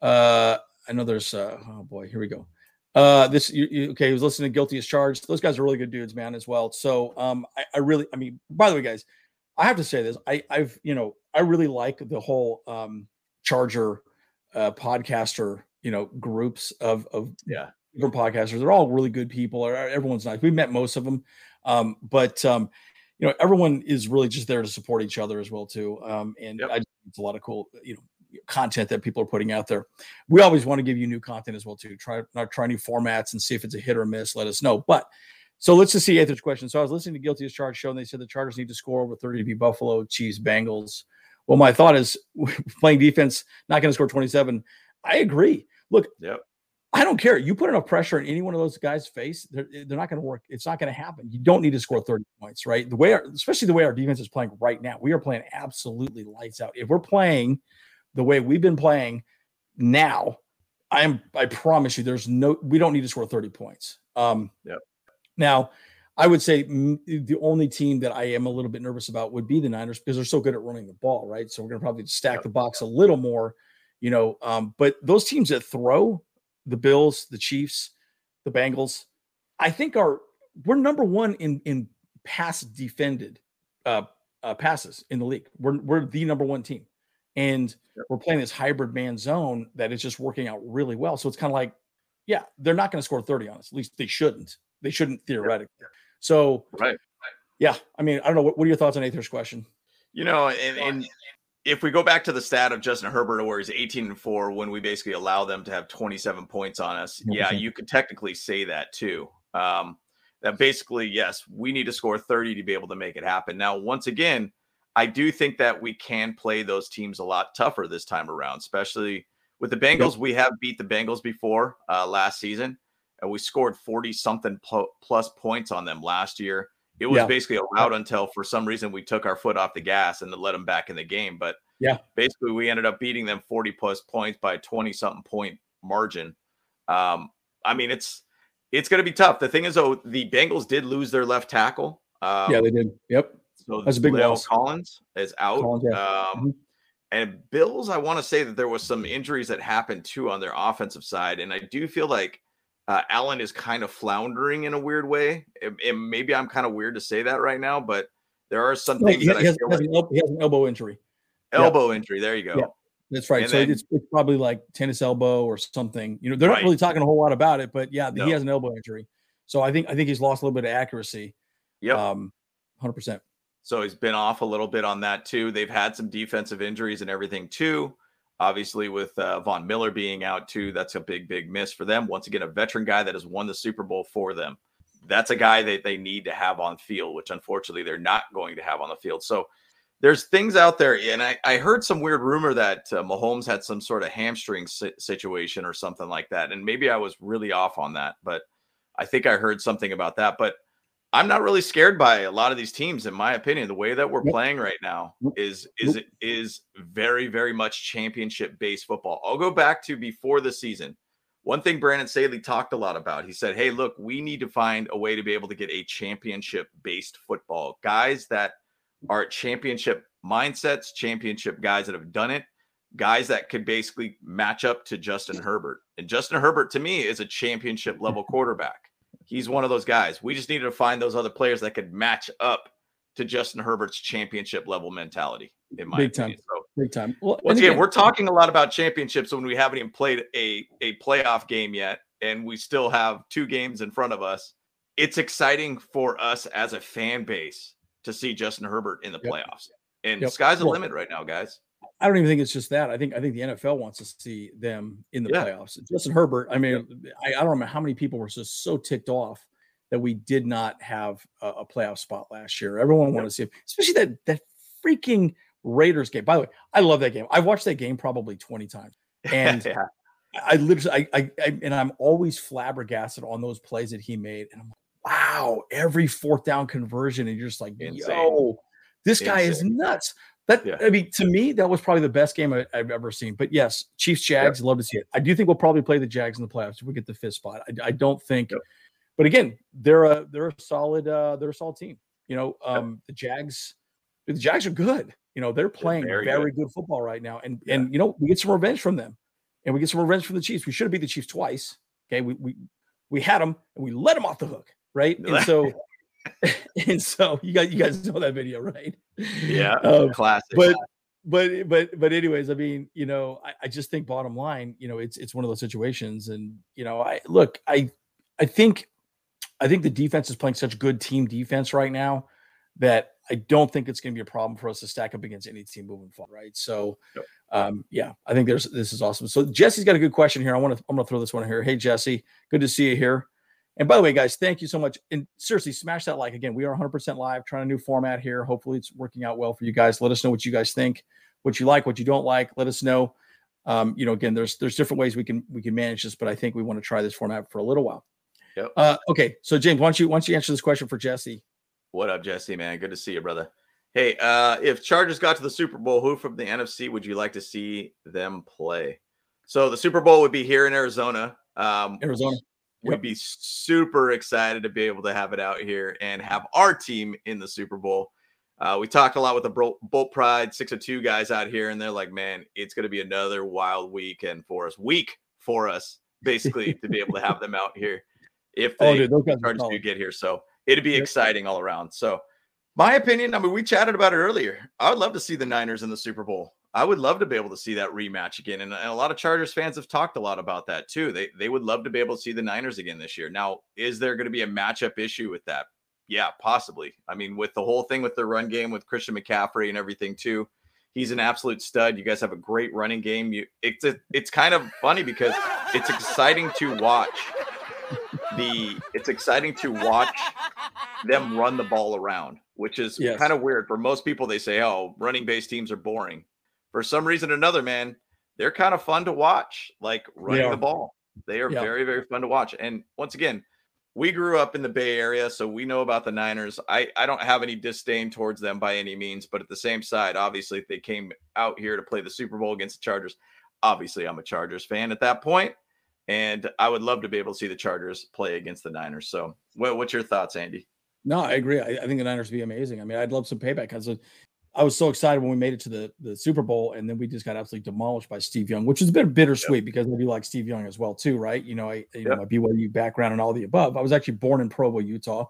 Uh, I know there's, uh, oh boy, here we go. Uh, this you, you, okay? He was listening to Guilty as Charged. Those guys are really good dudes, man, as well. So, um, I, I really, I mean, by the way, guys, I have to say this. I, I've, you know, I really like the whole um Charger uh podcaster, you know, groups of of Yeah. different podcasters. They're all really good people. Everyone's nice. We've met most of them. Um, but um, you know, everyone is really just there to support each other as well, too. Um, and Yep. I it's a lot of cool, you know, content that people are putting out there. We always want to give you new content as well, too. Try not try new formats and see if it's a hit or miss. Let us know. But so let's just see Aether's question. So I was listening to Guilty as Charged show, and they said the Chargers need to score over 30 to be Buffalo, Chiefs, Bengals. Well, my thought is playing defense, not going to score 27. I agree. Look, Yep. I don't care. You put enough pressure in any one of those guys' face, they're, they're not going to work. It's not going to happen. You don't need to score 30 points, right? The way, our, especially the way our defense is playing right now, we are playing absolutely lights out. If we're playing the way we've been playing now, I'm, I promise you, there's no, we don't need to score 30 points. Um, Yep. Now, I would say the only team that I am a little bit nervous about would be the Niners because they're so good at running the ball, right? So we're going to probably stack the box a little more, you know. Um, but those teams that throw, the Bills, the Chiefs, the Bengals, I think are we're number one in in pass defended uh, uh, passes in the league. We're we're the number one team, and we're playing this hybrid man zone that is just working out really well. So it's kind of like, yeah, they're not going to score thirty on us. At least they shouldn't. They shouldn't theoretically. So Right. yeah, I mean, I don't know. What, what are your thoughts on Aether's question? You know, and, and if we go back to the stat of Justin Herbert, where he's 18 and 4, when we basically allow them to have 27 points on us, yeah, 100%. you could technically say that too. Um, that basically, yes, we need to score 30 to be able to make it happen. Now, once again, I do think that we can play those teams a lot tougher this time around, especially with the Bengals. We have beat the Bengals before uh, last season, and we scored 40 something pl- plus points on them last year. It was Yeah. basically allowed until for some reason we took our foot off the gas and let them back in the game. But Yeah. basically we ended up beating them 40 plus points by 20 something point margin. Um, I mean, it's it's going to be tough. The thing is, though, the Bengals did lose their left tackle. Um, yeah, they did. Yep. so That's a big La'el loss. Collins is out. Collins, yeah. Um, Mhm. And Bills, I want to say that there was some injuries that happened too on their offensive side, and I do feel like uh, Allen is kind of floundering in a weird way. And, and maybe I'm kind of weird to say that right now, but there are some No, things he, that I has, feel has like an el- he has an elbow injury. yeah. elbow injury. There you go. Yeah. That's right. And so then- it's, it's probably like tennis elbow or something. You know, they're Right. not really talking a whole lot about it, but yeah, No. he has an elbow injury. So I think I think he's lost a little bit of accuracy. Yep. Um, hundred percent. So he's been off a little bit on that too. They've had some defensive injuries and everything too. Obviously, with uh, Von Miller being out too, that's a big, big miss for them. Once again, a veteran guy that has won the Super Bowl for them. That's a guy that they need to have on field, which unfortunately they're not going to have on the field. So there's things out there, and I, I heard some weird rumor that uh, Mahomes had some sort of hamstring si- situation or something like that, and maybe I was really off on that, but I think I heard something about that. But I'm not really scared by a lot of these teams, in my opinion. The way that we're playing right now is is is very very much championship based football. I'll go back to before the season. One thing Brandon Staley talked a lot about. He said, "Hey, look, we need to find a way to be able to get a championship based football. Guys that are championship mindsets, championship guys that have done it. guys that could basically match up to Justin Herbert. And Justin Herbert to me is a championship level quarterback. He's one of those guys. We just needed to find those other players that could match up to Justin Herbert's championship level mentality. In my Big opinion. time. So Big time. Well, once and again, we're talking a lot about championships when we haven't even played a a playoff game yet, and we still have two games in front of us. It's exciting for us as a fan base to see Justin Herbert in the Yep. playoffs. And Yep. sky's the Well- limit right now, guys. I don't even think it's just that. I think I think the NFL wants to see them in the Yeah. playoffs. Justin Herbert. I mean, I, I don't remember how many people were just so ticked off that we did not have a, a playoff spot last year. Everyone wanted to see him, especially that that freaking Raiders game. By the way, I love that game. I've watched that game probably twenty times, and yeah. I literally, I, I, I, and I'm always flabbergasted on those plays that he made. And I'm like, wow, every fourth down conversion, and you're just like, Insane. yo, this guy is nuts. That Yeah. I mean, to me, that was probably the best game I, have ever seen. But yes, Chiefs Jags, love to see it. I do think we'll probably play the Jags in the playoffs if we get the fifth spot. I, I don't think, Yep. but again, they're a they're a solid uh they're a solid team. You know, um the Jags, the Jags are good. You know, they're playing very very, good. good. football right now, and Yeah. and you know we get some revenge from them, and we get some revenge from the Chiefs. We should have beat the Chiefs twice. Okay, we we we had them and we let them off the hook, right? And so, and so you guys you guys know that video, right? Yeah. Um, Classic. but but but but anyways i mean you know I, I just think bottom line you know it's it's one of those situations and you know i look i i think i think the defense is playing such good team defense right now that i don't think it's going to be a problem for us to stack up against any team moving forward right so Yep. um yeah i think there's this is awesome so jesse's got a good question here i want to i'm going to throw this one here hey jesse good to see you here and by the way, guys, thank you so much. And seriously, smash that like again. We are 100% live, trying a new format here. Hopefully, it's working out well for you guys. Let us know what you guys think, what you like, what you don't like. Let us know. Um, you know, again, there's there's different ways we can we can manage this, but I think we want to try this format for a little while. Yep. Uh, okay, so James, why don't you why don't you answer this question for Jesse? What up, Jesse, man? Good to see you, brother. Hey, uh, if Chargers got to the Super Bowl, who from the NFC would you like to see them play? So the Super Bowl would be here in Arizona. Um, Arizona. We'd be super excited to be able to have it out here and have our team in the Super Bowl. Uh, we talked a lot with the Bro- Bolt Pride 602 guys out here, and they're like, man, it's going to be another wild weekend for us, week for us, basically, to be able to have them out here if Oh, they dude, those guys Chargers do get here. So it'd be exciting all around. So, my opinion, I mean, we chatted about it earlier. I would love to see the Niners in the Super Bowl. I would love to be able to see that rematch again. And, and a lot of Chargers fans have talked a lot about that too. They they would love to be able to see the Niners again this year. Now, is there going to be a matchup issue with that? Yeah, possibly. I mean, with the whole thing with the run game with Christian McCaffrey and everything too. He's an absolute stud. You guys have a great running game. You it's a, it's kind of funny because it's exciting to watch the it's exciting to watch them run the ball around, which is Yes. kind of weird. For most people, they say, "Oh, running based teams are boring." For some reason or another, man, they're kind of fun to watch. Like running the ball, they are Yeah. very, very fun to watch. And once again, we grew up in the Bay Area, so we know about the Niners. I I don't have any disdain towards them by any means, but at the same side, obviously, if they came out here to play the Super Bowl against the Chargers, obviously, I'm a Chargers fan at that point, and I would love to be able to see the Chargers play against the Niners. So, what, what's your thoughts, Andy? No, I agree. I, I think the Niners would be amazing. I mean, I'd love some payback because uh, I was so excited when we made it to the, the Super Bowl, and then we just got absolutely demolished by Steve Young, which is a bit bittersweet because I do like Steve Young as well too, right? You know, I you know Yep. my BYU background and all the above. I was actually born in Provo, Utah,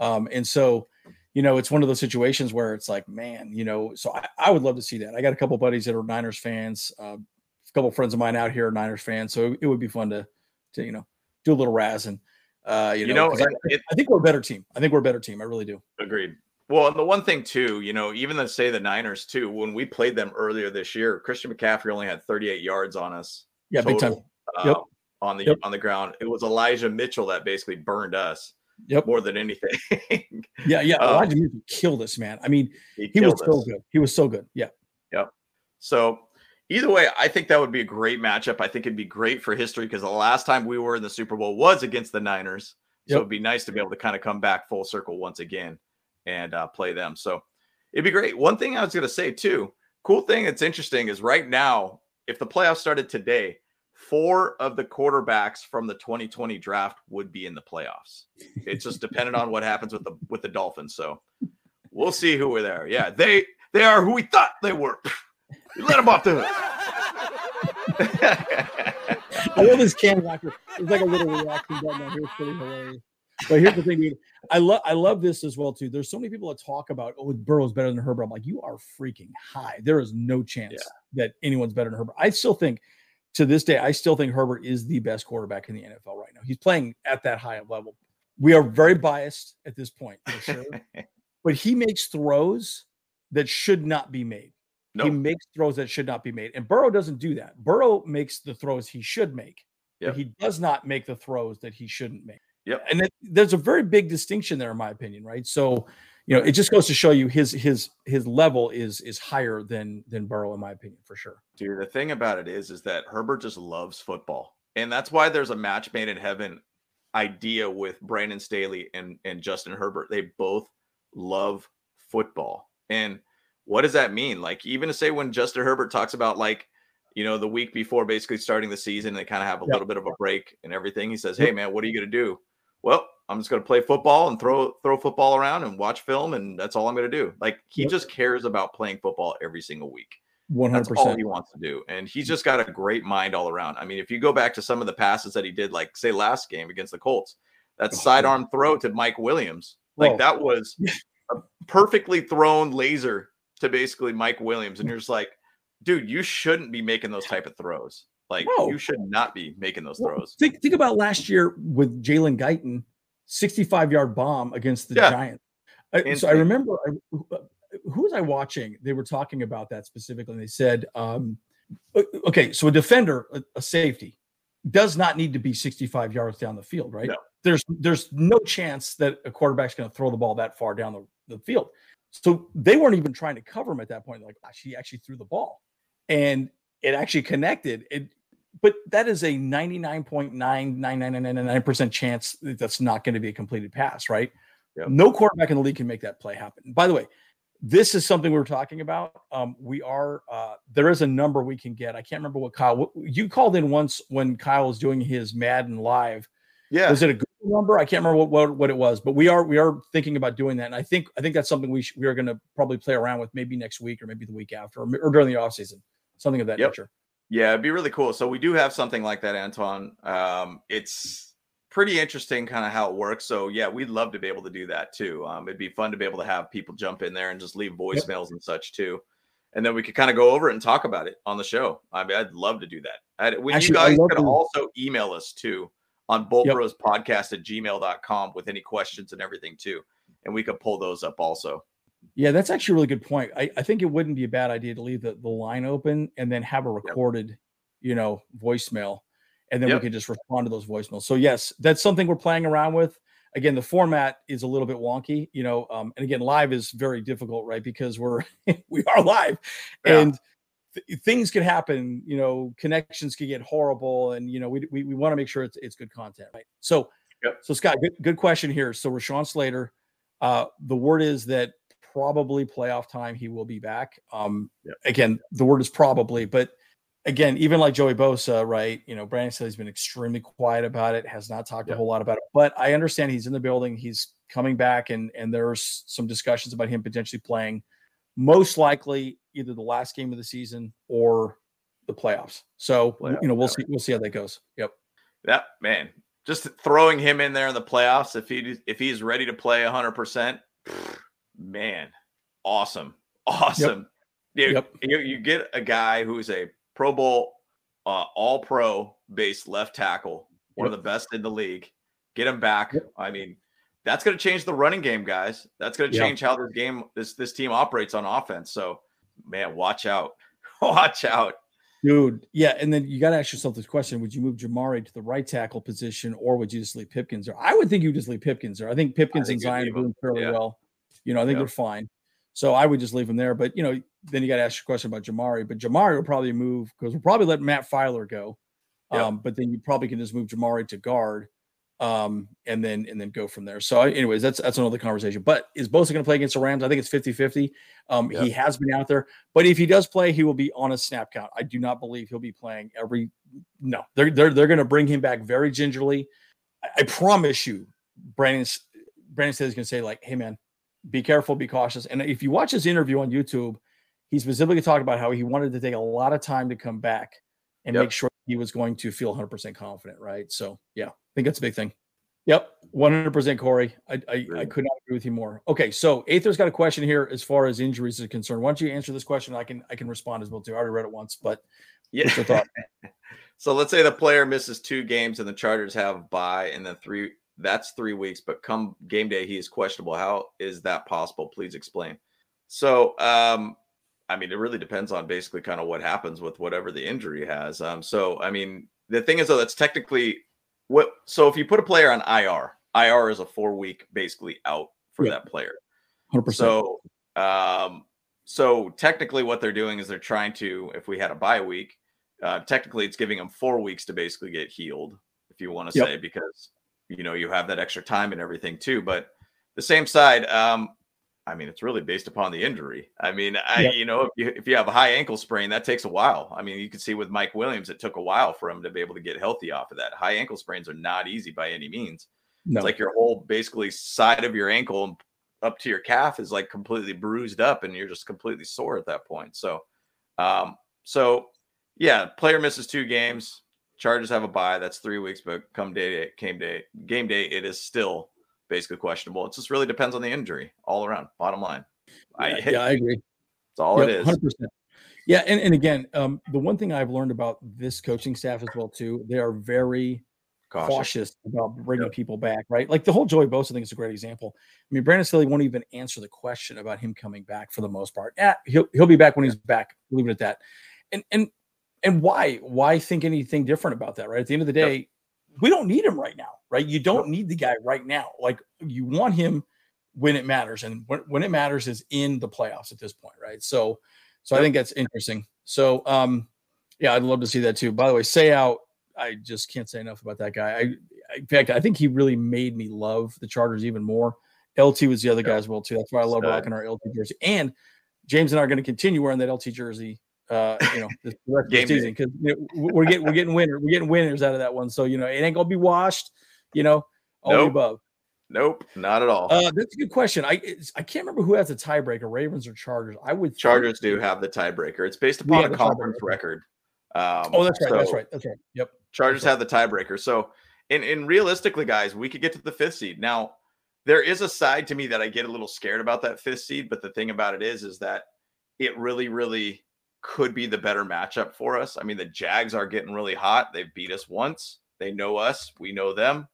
um, and so you know it's one of those situations where it's like, man, you know, so I, I would love to see that. I got a couple buddies that are Niners fans, uh, a couple friends of mine out here are Niners fans, so it, it would be fun to to you know do a little razz and uh, you, You know, know, 'cause I, it- I think we're a better team. I think we're a better team. I really do. Agreed. Well, and the one thing too, you know, even to say the Niners too, when we played them earlier this year, Christian McCaffrey only had 38 yards on us. Yeah, big time. total, uh, On the Yep. on the ground, it was Elijah Mitchell that basically burned us Yep. more than anything. Yeah, yeah. Um, Elijah Mitchell killed us, man. I mean, he he was killed so good. He was so good. Yeah. Yep. So either way, I think that would be a great matchup. I think it'd be great for history because the last time we were in the Super Bowl was against the Niners. So Yep. it'd be nice to be able to kind of come back full circle once again and uh, play them. So it'd be great. One thing I was going to say too, cool thing that's interesting is right now, if the playoffs started today, four of the quarterbacks from the 2020 draft would be in the playoffs. It's just dependent on what happens with the with the Dolphins. So we'll see who we're there. Yeah, they they are who we thought they were. You let them off the hook. I love this can. It's like a little reaction button on here. It's pretty hilarious. But here's the thing, dude. I love I love this as well too. There's so many people that talk about oh Burrow's better than Herbert. I'm like, you are freaking high. There is no chance yeah. that anyone's better than Herbert. I still think to this day, I still think Herbert is the best quarterback in the NFL right now. He's playing at that high level. We are very biased at this point, for sure. but he makes throws that should not be made. He makes throws that should not be made. And Burrow doesn't do that. Burrow makes the throws he should make. Yep. But he does not make the throws that he shouldn't make. Yep. And there's a very big distinction there, in my opinion, right? So, you know, it just goes to show you his his his level is is higher than than Burrow, in my opinion, for sure. Dude, the thing about it is, is that Herbert just loves football, and that's why there's a match made in heaven idea with Brandon Staley and and Justin Herbert. They both love football, and what does that mean? Like, even to say when Justin Herbert talks about like you know, the week before basically starting the season, they kind of have a yep. little bit of a break and everything. He says, Hey man, what are you gonna do? Well, I'm just going to play football and throw throw football around and watch film, and that's all I'm going to do. Like he yep. just cares about playing football every single week. One hundred percent. All he wants to do, and he's just got a great mind all around. I mean, if you go back to some of the passes that he did, like say last game against the Colts, that oh, sidearm throw to Mike Williams, like Whoa. that was a perfectly thrown laser to basically Mike Williams, and you're just like, dude, you shouldn't be making those type of throws. Like no. you should not be making those well, throws. Think think about last year with Jalen Guyton, 65 yard bomb against the yeah. Giants. I, so I remember I, who was I watching? They were talking about that specifically. And they said, um, okay, so a defender, a, a, safety, does not need to be 65 yards down the field, right? No. There's there's no chance that a quarterback's going to throw the ball that far down the, the field. So they weren't even trying to cover him at that point. Like, gosh, he actually threw the ball. And it actually connected. It but that is a 99.99999% chance that that's not going to be a completed pass, right? Yep. No quarterback in the league can make that play happen. By the way, this is something we are talking about. Um, we are uh, there is a number we can get. I can't remember what Kyle what, you called in once when Kyle was doing his Madden live. Yeah, was it a good number? I can't remember what, what, what it was, but we are we are thinking about doing that, and I think I think that's something we sh- we are going to probably play around with maybe next week or maybe the week after or, or during the off season, something of that yep. nature. Yeah, it'd be really cool. So we do have something like that, Anton. Um, it's pretty interesting, kind of how it works. So yeah, we'd love to be able to do that too. Um, it'd be fun to be able to have people jump in there and just leave voicemails yep. and such too, and then we could kind of go over it and talk about it on the show. I mean, I'd love to do that. I'd, when Actually, you guys can also email us too on boltbrospodcast yep. at gmail.com with any questions and everything too, and we could pull those up also. Yeah, that's actually a really good point. I, I think it wouldn't be a bad idea to leave the, the line open and then have a recorded, yep. you know, voicemail. And then yep. we could just respond to those voicemails. So yes, that's something we're playing around with. Again, the format is a little bit wonky, you know, um, and again, live is very difficult, right? Because we're we are live, yeah. and th- things can happen. You know, connections can get horrible, and you know, we we, we want to make sure it's it's good content, right? So, yep. so Scott, good good question here. So Rashawn Slater, uh, the word is that probably playoff time he will be back. Um, Again, the word is probably, but again, even like Joey Bosa, right? You know, Brandon said he's been extremely quiet about it, has not talked a whole lot about it. But I understand he's in the building, he's coming back, and and there's some discussions about him potentially playing. Most likely, either the last game of the season or the playoffs. So Playoff, you know, we'll see. We'll see how that goes. Yep. That man, just throwing him in there in the playoffs if he if he's ready to play 100 percent man, awesome, awesome. Yep. yep. You, you get a guy who's a Pro Bowl, uh, All Pro based left tackle, one yep. of the best in the league. Get him back. Yep. I mean, that's going to change the running game, guys. That's going to change how this game, this this team operates on offense. So, man, watch out, watch out. Dude, yeah, and then you got to ask yourself this question: Would you move Jamaree to the right tackle position, or would you just leave Pipkins there? I would think you just leave Pipkins there. I think Pipkins I think and Zion are doing fairly yeah. well. You know, I think yep. they're fine. So I would just leave him there. But you know, then you got to ask your question about Jamaree. But Jamaree will probably move because we'll probably let Matt Feiler go. Yep. Um, but then you probably can just move Jamari to guard, um, and then and then go from there. So, anyways, that's that's another conversation. But is Bosa going to play against the Rams? I think it's 50-50. Um, yep. He has been out there, but if he does play, he will be on a snap count. I do not believe he'll be playing every. No, they're they're they're going to bring him back very gingerly. I, I promise you, Brandon Brandon says he's going to say like, "Hey man, be careful, be cautious. And if you watch his interview on YouTube, he specifically talked about how he wanted to take a lot of time to come back and Yep. make sure he was going to feel 100% confident, right? So, yeah, I think that's a big thing. Yep, 100% Corey. I, I, I could not agree with you more. Okay, so Aether's got a question here as far as injuries are concerned. Why don't you answer this question? I can I can respond as well too. I already read it once, but Yeah. what's your thought? so let's say the player misses two games and the Chargers have bye and then three that's three weeks, but come game day he is questionable. How is that possible? Please explain. So um I mean it really depends on basically kind of what happens with whatever the injury has. Um so I mean the thing is though that's technically what so if you put a player on IR, IR is a four week basically out for Yeah. that player. 100%. So, um, so technically, what they're doing is they're trying to, if we had a bye week, uh, technically it's giving them four weeks to basically get healed, if you want to Yep. say, because you know you have that extra time and everything too. But the same side, um, I mean, it's really based upon the injury. I mean, I Yep. you know if you if you have a high ankle sprain, that takes a while. I mean, you can see with Mike Williams, it took a while for him to be able to get healthy off of that. High ankle sprains are not easy by any means. no. It's like your whole basically side of your ankle up to your calf is like completely bruised up and you're just completely sore at that point. So um so yeah, player misses two games. Chargers have a bye. That's three weeks, but come day game day game day, it is still basically questionable. It just really depends on the injury all around. Bottom line. I yeah, yeah, I agree. That's all it Yep, is. 100%. Yeah, and, and again, um, the one thing I've learned about this coaching staff as well too, they are very Cautious. cautious, about bringing Yep. people back, right? Like the whole Joey Bosa thing is a great example. I mean, Brandon Staley won't even answer the question about him coming back for the most part. Yeah, he'll he'll be back when he's back. Leave it at that. And and and why why think anything different about that? Right? At the end of the Yep. day, we don't need him right now, right? You don't need the guy right now. Like you want him when it matters, and when, when it matters is in the playoffs at this point, right? So, so I think that's interesting. So, um, yeah, I'd love to see that too. By the way, Seau. I just can't say enough about that guy. I, in fact, I think he really made me love the Chargers even more. LT was the other guy as well too. That's why I love rocking our LT jersey. And James and I are going to continue wearing that LT jersey. Uh, you know, this rest of the season because you know, we're getting we're getting winners we're getting winners out of that one. So you know, it ain't gonna be washed. You know, all Nope. above. Nope, not at all. Uh, that's a good question. I it's, I can't remember who has the tiebreaker, Ravens or Chargers. I would Chargers do have the tiebreaker. It's based upon a conference record. Um, Oh, that's right. that's right. That's right. Yep. Chargers right. have the tiebreaker. So, and, and realistically, guys, we could get to the fifth seed. Now, there is a side to me that I get a little scared about that fifth seed, but the thing about it is, is that it really, really could be the better matchup for us. I mean, the Jags are getting really hot. They've beat us once. They know us. We know them.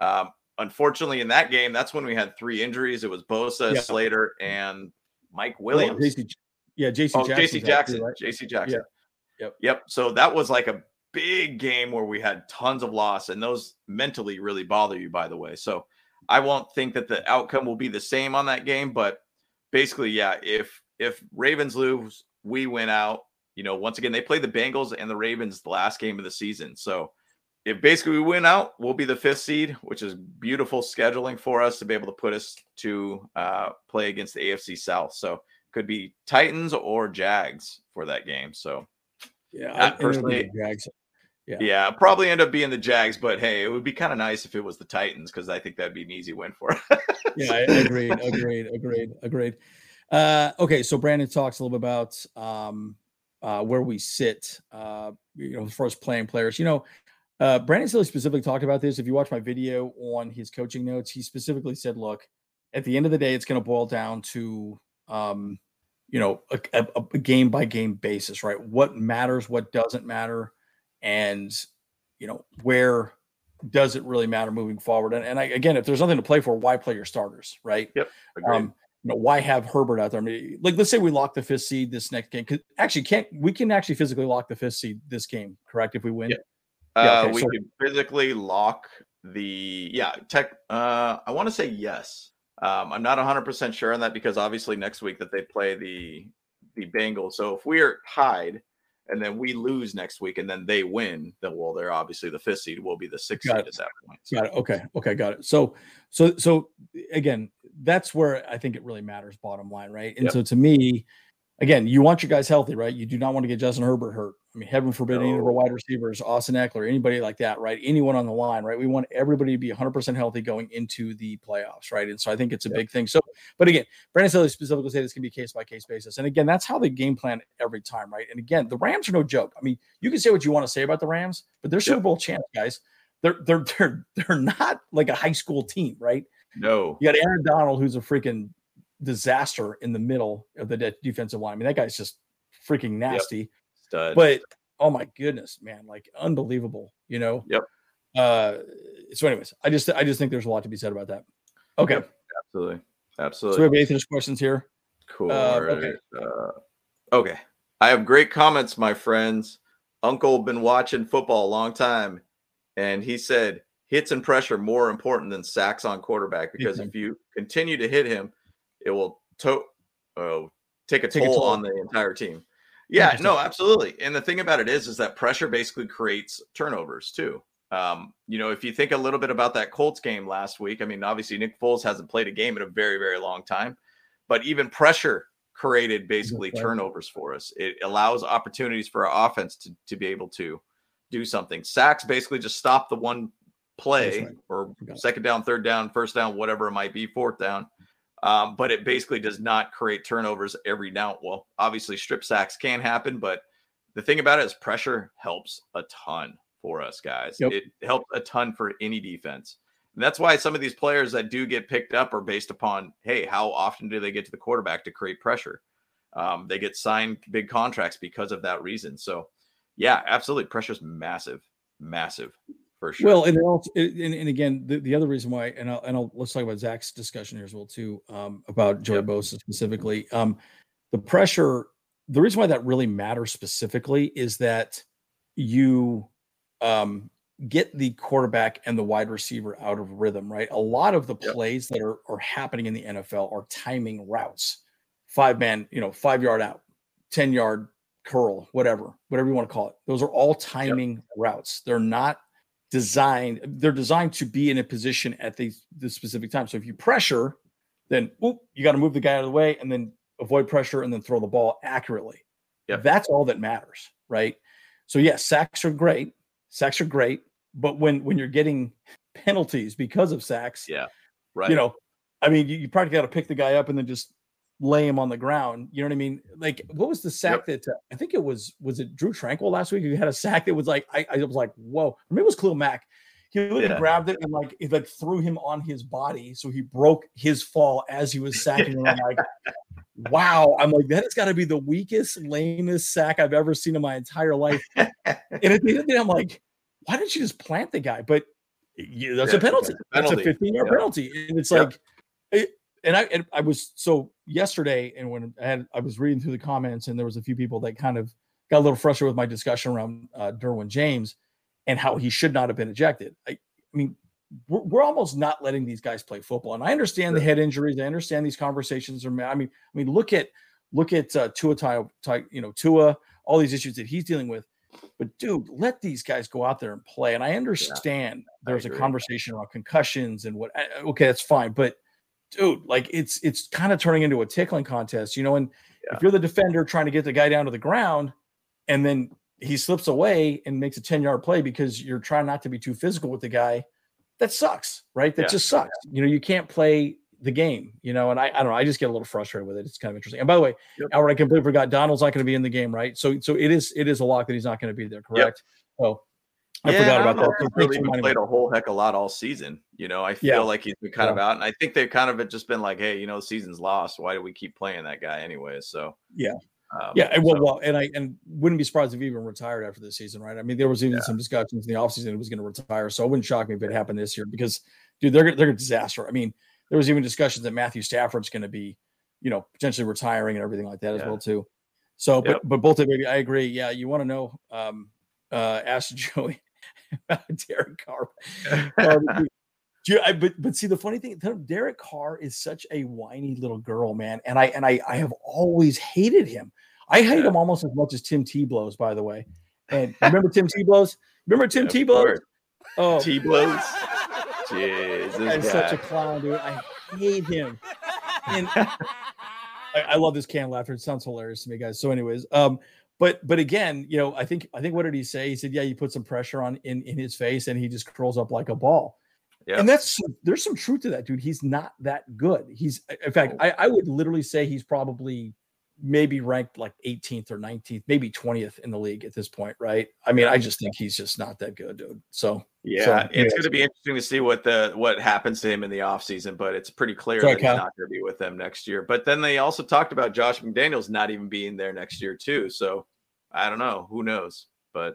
Um, unfortunately, in that game, that's when we had three injuries. It was Bosa, Yeah. Slater, and Mike Well, Williams. JC yeah, JC Oh, Jackson's JC Jackson. right? JC Jackson. Yep. Yep. So that was like a big game where we had tons of loss, and those mentally really bother you, by the way. So I won't think that the outcome will be the same on that game, but basically, yeah, if if Ravens lose, we win out. You know, once again, they play the Bengals and the Ravens the last game of the season. So if basically we win out, we'll be the fifth seed, which is beautiful scheduling for us to be able to put us to uh, play against the AFC South. So could be Titans or Jags for that game. So Yeah, I I- and it'll be personally- the Jags. Yeah. yeah, probably end up being the Jags, but hey, it would be kind of nice if it was the Titans because I think that'd be an easy win for us. yeah, agreed, agreed, agreed, agreed. Uh, okay, so Brandon talks a little bit about um, uh, where we sit, uh, you know, as far as playing players. You know, uh, Brandon Staley specifically talked about this. If you watch my video on his coaching notes, he specifically said, "Look, at the end of the day, it's going to boil down to, um, you know, a, a, a game by game basis, right? What matters, what doesn't matter, and you know where." Does it really matter moving forward? And, and I, again, if there's nothing to play for, why play your starters, right? Agreed. Um, you know, why have Herbert out there? I mean, like, let's say we lock the fifth seed this next game. Cause actually, can't we can actually physically lock the fifth seed this game? Correct? If we win, Yeah. yeah, uh, we so- could physically lock the yeah tech. Uh, I want to say yes. Um, I'm not 100 percent sure on that because obviously next week that they play the the Bengals. So if we're tied and then we lose next week and then they win, then well, they're obviously the fifth seed. will be the sixth Got seed it. at that point. Got it. Okay. Okay. Got it. So, so, so again, that's where I think it really matters. Bottom line, right? And Yep. so, to me, again, you want your guys healthy, right? You do not want to get Justin Herbert hurt. I mean, heaven forbid any of our wide receivers, Austin Ekeler, anybody like that, right? Anyone on the line, right? We want everybody to be 100% healthy going into the playoffs, right? And so I think it's a big thing. So, but again, Brandon Staley specifically said it's going to be case by case basis. And again, that's how they game plan every time, right? And again, the Rams are no joke. I mean, you can say what you want to say about the Rams, but they're Super Bowl champs, guys. They're they're they're they're not like a high school team, right? No. You got Aaron Donald, who's a freaking disaster in the middle of the de- defensive line. I mean, that guy's just freaking nasty. Stud. But oh my goodness, man, like unbelievable, you know. Yep. Uh, so, anyways, I just I just think there's a lot to be said about that. Okay, Yep. absolutely. so we have atheist questions here. Cool. Uh, okay. Uh, okay. I have great comments, my friends. Uncle been watching football a long time, and he said hits and pressure more important than sacks on quarterback because if you continue to hit him, it will to- oh, take a Take a toll toll. on the entire team. Yeah, no, absolutely. And the thing about it is, is that pressure basically creates turnovers too. Um, you know, if you think a little bit about that Colts game last week, I mean, obviously Nick Foles hasn't played a game in a very, very long time, but even pressure created basically right. turnovers for us. It allows opportunities for our offense to, to be able to do something. Sacks basically just stop the one play right. or second down, third down, first down, whatever it might be, fourth down. Um, but it basically does not create turnovers every down. Well, obviously, strip sacks can happen, but the thing about it is pressure helps a ton for us guys. Yep. It helps a ton for any defense. And that's why some of these players that do get picked up are based upon, hey, how often do they get to the quarterback to create pressure? Um, they get signed big contracts because of that reason. So, yeah, absolutely, pressure's massive, massive for sure. Well, and, also, and, and again, the, the other reason why, and I'll, and I'll let's talk about Zach's discussion here as well too, um, about Joey Yep. Bosa specifically. Um, the pressure, the reason why that really matters specifically is that you um, get the quarterback and the wide receiver out of rhythm, right? A lot of the Yep. plays that are are happening in the NFL are timing routes, five man, you know, five yard out, ten yard curl, whatever, whatever you want to call it. Those are all timing routes. They're not designed they're designed to be in a position at the, the specific time. So if you pressure then oop, you got to move the guy out of the way and then avoid pressure and then throw the ball accurately. Yep. that's all that matters right? So yes sacks are great. Sacks are great. But when when you're getting penalties because of sacks yeah, right. you know i mean you, you probably got to pick the guy up and then just lay him on the ground you know what i mean? Like what was the sack that uh, i think it was was it Drue Tranquill last week who had a sack that was like i, I was like whoa. Or maybe it was khalil mack. He literally Yeah. grabbed it and like it like threw him on his body so he broke his fall as he was sacking him. I'm like wow. I'm like that has got to be the weakest lamest sack i've ever seen in my entire life. And at the end of the day i'm like why didn't you just plant the guy? But yeah, that's Yeah, a penalty. That's a 15 yard penalty. And it's like, it, and I and I was so yesterday, and when I had I was reading through the comments, and there was a few people that kind of got a little frustrated with my discussion around uh, Derwin James and how he should not have been ejected. I, I mean, we're, we're almost not letting these guys play football, and I understand the head injuries. I understand these conversations are. I mean, I mean, look at look at uh, Tua, you know, Tua, all these issues that he's dealing with. But dude, let these guys go out there and play. And I understand I there's a conversation around concussions and what. Okay, that's fine. But dude, like it's it's kind of turning into a tickling contest, you know. And Yeah. if you're the defender trying to get the guy down to the ground, and then he slips away and makes a 10 yard play because you're trying not to be too physical with the guy, that sucks, right? That Yeah. just sucks. You know, you can't play the game, you know, and I, I don't know. I just get a little frustrated with it. It's kind of interesting. And by the way, Yep. Albert, I completely forgot Donald's not going to be in the game, right? So, so it is, it is a lock that he's not going to be there, correct? So I Yeah, forgot about that. he's really played a whole heck of a lot all season. You know, I feel Yeah. like he's been kind of out, and I think they've kind of just been like, "Hey, you know, the season's lost. Why do we keep playing that guy anyway?" So Yeah. um, Yeah, and well, so- well, and I and wouldn't be surprised if he even retired after the season, right? I mean, there was even some discussions in the offseason he was going to retire, so it wouldn't shock me if it happened this year because, dude, they're they're a disaster. I mean, there was even discussions that Matthew Stafford's going to be, you know, potentially retiring and everything like that as well too. So, but Yep. but both of maybe I agree. Yeah, you want to know, um, uh, ask Joey Derek Carr. Um, do you- I, but but see the funny thing, Derek Carr is such a whiny little girl, man, and I and I I have always hated him. I hate Yeah. him almost as much as Tim T blows, by the way. And remember Tim T blows? Remember Tim Of T blows? Oh, T blows. Jeez, that is this such a clown, dude. I hate him. And I, I love this canned laughter. It sounds hilarious to me, guys. So, anyways, um, but but again, you know, I think I think what did he say? He said, yeah, you put some pressure on in in his face, and he just curls up like a ball. Yeah. And that's there's some truth to that, dude. He's not that good. He's in fact, oh. I, I would literally say he's probably maybe ranked like 18th or 19th, maybe 20th in the league at this point, right? I mean, I just think he's just not that good, dude. So yeah, so, it's anyways. going to be interesting to see what the what happens to him in the offseason, but it's pretty clear Sorry, that he's not going to be with them next year. But then they also talked about Josh McDaniels not even being there next year too. So I don't know, who knows? But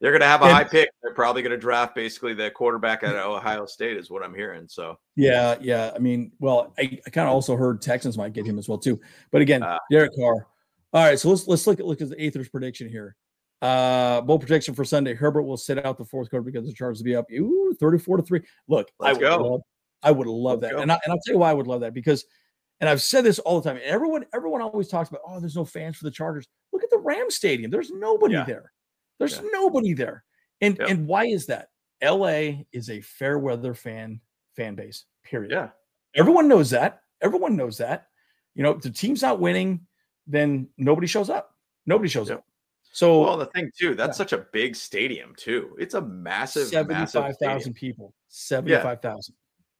they're going to have a And- high pick. They're probably going to draft basically the quarterback at Ohio State, is what I'm hearing. So Yeah, yeah. I mean, well, I, I kind of also heard Texans might get him as well too. But again, Ah. Derek Carr. All right, so let's let's look at look at the Aether's prediction here. Uh bowl prediction for Sunday. Herbert will sit out the fourth quarter because the Chargers will be up. Ooh, 34 to 3. Look, I Let's would go. love I would love Let's that. go. And I, and I'll tell you why I would love that because and I've said this all the time. Everyone everyone always talks about, "Oh, there's no fans for the Chargers." Look at the Ram Stadium. There's nobody Yeah. there. There's Yeah. nobody there. And Yep. and why is that? LA is a fair weather fan fan base. Period. yeah, Everyone knows that. Everyone knows that. You know, if the team's not winning, then nobody shows up. Nobody shows Yep. up. So well, the thing too, that's yeah. such a big stadium too. It's a massive, seventy-five thousand people. Seventy-five thousand.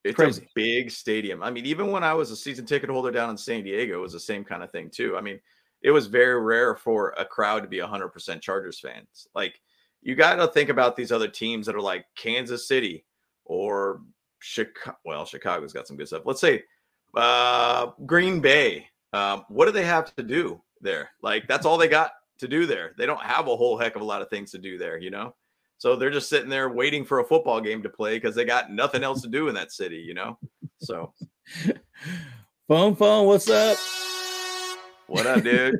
It's Crazy. a big stadium. I mean, even when I was a season ticket holder down in San Diego, it was the same kind of thing too. I mean, it was very rare for a crowd to be 100% Chargers fans. Like, you got to think about these other teams that are like Kansas City or Chicago. Well, Chicago's got some good stuff. Let's say uh, Green Bay. Um, what do they have to do there? Like, that's all they got to do there. They don't have a whole heck of a lot of things to do there, you know? So they're just sitting there waiting for a football game to play because they got nothing else to do in that city, you know? So Phone, phone. What's up, what up, dude?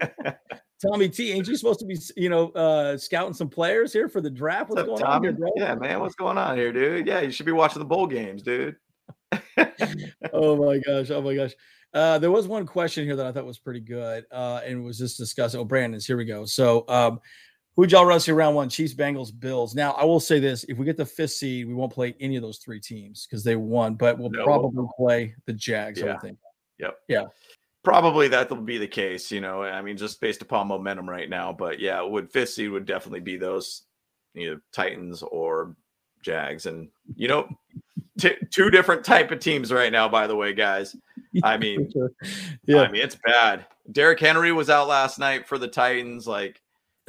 Tommy T? Ain't you supposed to be, you know, uh scouting some players here for the draft? What's What's up, going on here, bro? Yeah, man, what's going on here, dude? Yeah, you should be watching the bowl games, dude. oh my gosh. Oh my gosh. Uh, there was one question here that I thought was pretty good. Uh, and it was just discussing. Oh, Brandon's here we go. So um who'd y'all run see round one? Chiefs, Bengals, Bills. Now I will say this: if we get the fifth seed, we won't play any of those three teams because they won, but we'll No. probably play the Jags, I Yeah. would think. Yep. Yeah. Probably that'll be the case, you know. I mean, just based upon momentum right now. But yeah, would fifth seed would definitely be those either Titans or Jags. And you know, t- two different type of teams right now, by the way, guys. I mean, sure. yeah. I mean, it's bad. Derrick Henry was out last night for the Titans. Like,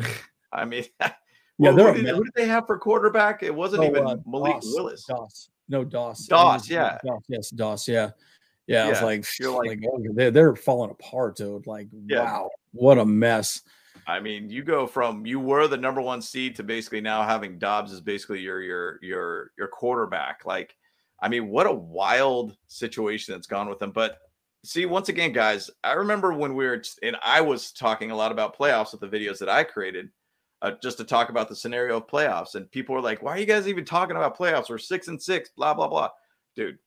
I mean, Yeah, well, who, did, who did they have for quarterback? It wasn't Oh, even uh, Malik Dobbs. Willis. Dobbs. No, Dobbs. Dobbs, yeah. Dobbs, yes, Dobbs. Yeah. Yeah. I was like, you're like, like- oh, they're, they're falling apart, dude. Like, Yeah. wow. What a mess. I mean, you go from you were the number one seed to basically now having Dobbs as basically your your your your quarterback. Like, I mean, what a wild situation that's gone with them. But see, once again, guys, I remember when we were and I was talking a lot about playoffs with the videos that I created. Uh, just to talk about the scenario of playoffs, and people were like, "Why are you guys even talking about playoffs? We're six and six, blah blah blah." Dude,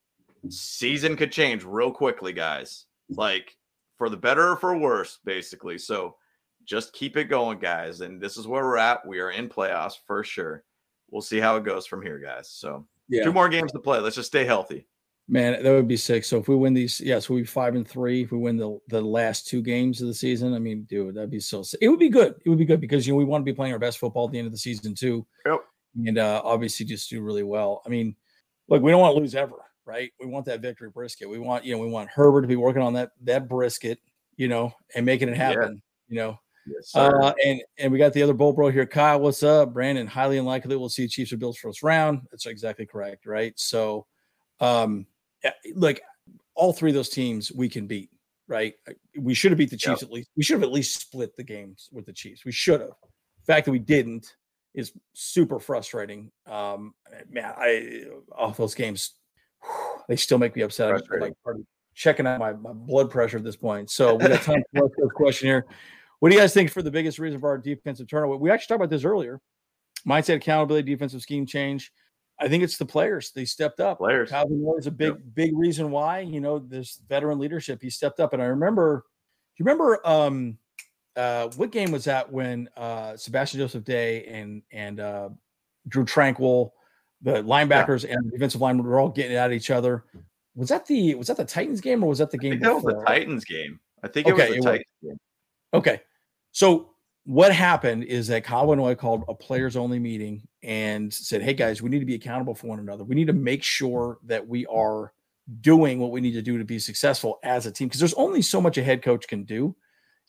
season could change real quickly, guys. Like for the better or for worse, basically. So just keep it going, guys. And this is where we're at. We are in playoffs for sure. We'll see how it goes from here, guys. So Yeah. two more games to play. Let's just stay healthy. Man, that would be sick. So if we win these, yes, we'll be five and three. If we win the the last two games of the season, I mean, dude, that'd be so sick. It would be good. It would be good because you know we want to be playing our best football at the end of the season too. Yep. And uh obviously just do really well. I mean, look, we don't want to lose ever, right? We want that victory brisket. We want, you know, we want Herbert to be working on that that brisket, you know, and making it Yeah. happen, you know. Yes. Uh, and and we got the other Bolt Bro here, Kyle. What's up, Brandon? Highly unlikely we'll see Chiefs or Bills first round. That's exactly correct, right? So, um, yeah, like all three of those teams we can beat, right? Uh, We should have beat the Chiefs at least. We should have at least split the games with the Chiefs. We should have. The fact that we didn't is super frustrating. Um, man, I off those games, they still make me upset. I'm like checking out my, my blood pressure at this point. So we got time for the question here. What do you guys think for the biggest reason for our defensive turnover? We actually talked about this earlier. Mindset, accountability, defensive scheme change. I think it's the players. They stepped up. Players. Kyle Van Noy is a big, big reason why. You know, this veteran leadership. He stepped up. And I remember, do you remember um uh what game was that when uh Sebastian Joseph Day and and uh Drue Tranquill, the linebackers and the defensive linemen were all getting at each other. was that the was that the Titans game or was that the game? that was the Titans game. I think it okay, was the it Titans was. game. Okay. So what happened is that Kyle Noy called a players only meeting and said, Hey guys, we need to be accountable for one another. We need to make sure that we are doing what we need to do to be successful as a team because there's only so much a head coach can do.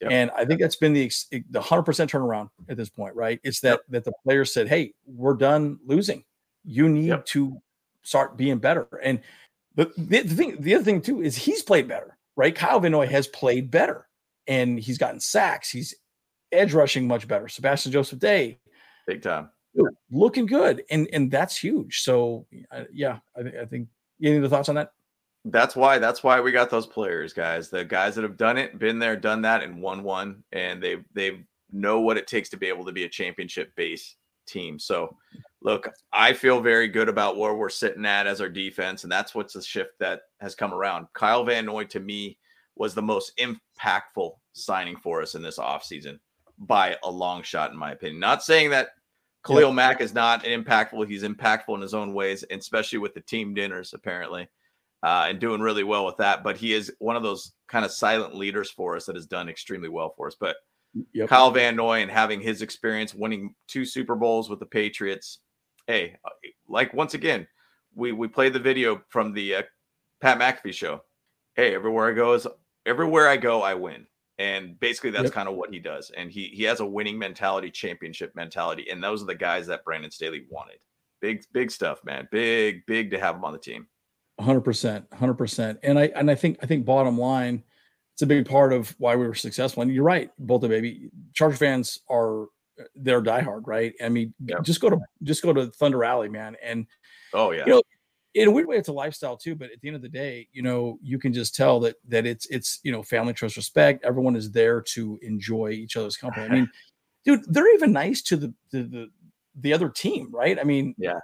Yep. And I think that's been the the hundred percent turnaround at this point, right? It's that that the players said, "Hey, we're done losing. You need Yep. to start being better." And the, the thing, the other thing too, is he's played better, right? Kyle Van Noy has played better, and he's gotten sacks. He's edge rushing much better. Sebastian Joseph Day Big time. looking good, and and that's huge. So uh, yeah, I, thi- I think. Any other thoughts on that? That's why that's why we got those players, guys. The guys that have done it, been there, done that, and won one, and they they know what it takes to be able to be a championship base team. So, look, I feel very good about where we're sitting at as our defense, and that's what's the shift that has come around. Kyle Van Noy to me was the most impactful signing for us in this offseason by a long shot, in my opinion. Not saying that Khalil Mack is not impactful. He's impactful in his own ways, and especially with the team dinners, apparently uh, and doing really well with that. But he is one of those kind of silent leaders for us that has done extremely well for us. But Yep. Kyle Van Noy and having his experience winning two Super Bowls with the Patriots, hey, uh, like once again, we we played the video from the uh, Pat McAfee show. Hey, everywhere I go is everywhere I go, I win. And basically, that's Yep. kind of what he does. And he he has a winning mentality, championship mentality, and those are the guys that Brandon Staley wanted. Big big stuff, man. Big big to have him on the team. hundred percent, hundred percent. And I and I think I think bottom line, it's a big part of why we were successful. And you're right, both of baby Charger fans are they're diehard, right? I mean, Yeah. just go to just go to Thunder Alley, man. And Oh yeah. You know, in a weird way, it's a lifestyle too. But at the end of the day, you know, you can just tell that that it's it's you know family, trust, respect. Everyone is there to enjoy each other's company. I mean, dude, they're even nice to the the the, the other team, right? I mean, Yeah.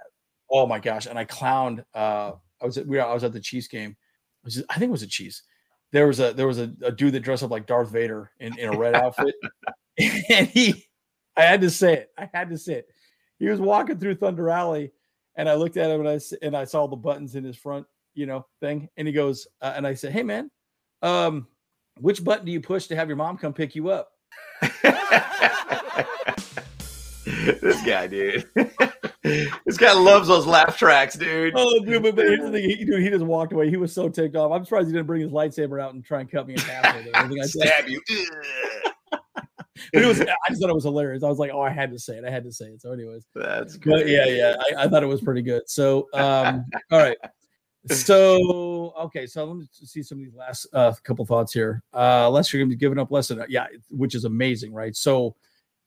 Oh my gosh! And I clowned. Uh, I was at, we I was at the Chiefs game. It was, I think it was a Chiefs. There was a there was a, a dude that dressed up like Darth Vader in, in a red outfit, and he. I had to say it. I had to say it. He was walking through Thunder Alley, and I looked at him and I and I saw the buttons in his front, you know, thing. And he goes, uh, and I said, "Hey, man, um, which button do you push to have your mom come pick you up?" this guy, dude. this guy loves those laugh tracks, dude. Oh, dude, but, but here's the thing, he, dude, he just walked away. He was so ticked off. I'm surprised he didn't bring his lightsaber out and try and cut me in half. With it. I think I. Stab you. But it was. I just thought it was hilarious. I was like, "Oh, I had to say it. I had to say it." So, anyways, That's but good. yeah, yeah, I, I thought it was pretty good. So, um, all right. So, okay, so let me see some of these last uh, couple thoughts here. Uh, Lester, you're gonna be giving up less than yeah, which is amazing, right? So,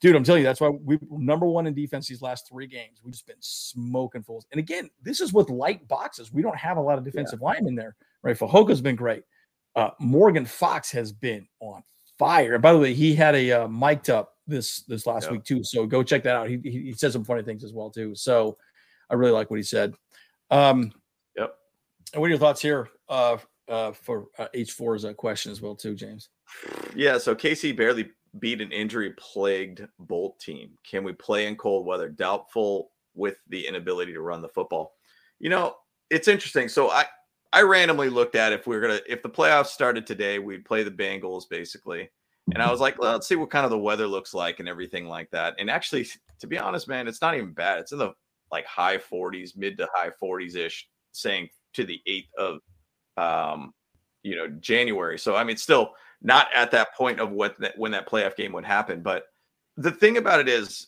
dude, I'm telling you, that's why we number one in defense these last three games. We've just been smoking fools. And again, this is with light boxes. We don't have a lot of defensive linemen in there, right? Fajoka's been great. Uh, Morgan Fox has been on fire. And by the way, he had a uh, mic'd up this this last Yeah. week too. So go check that out. He, he he said some funny things as well too. So I really like what he said. Um, Yep. And what are your thoughts here uh, uh, for uh, H4's uh, question as well too, James? Yeah, so Casey barely beat an injury plagued Bolt team. Can we play in cold weather? Doubtful with the inability to run the football. You know, it's interesting. So I I randomly looked at if we are gonna if the playoffs started today, we'd play the Bengals basically. And I was like, well, let's see what kind of the weather looks like and everything like that. And actually, to be honest, man, it's not even bad. It's in the like high 40s, mid to high 40s ish, saying to the 8th of um, you know, January. So I mean, still not at that point of what that, when that playoff game would happen. But the thing about it is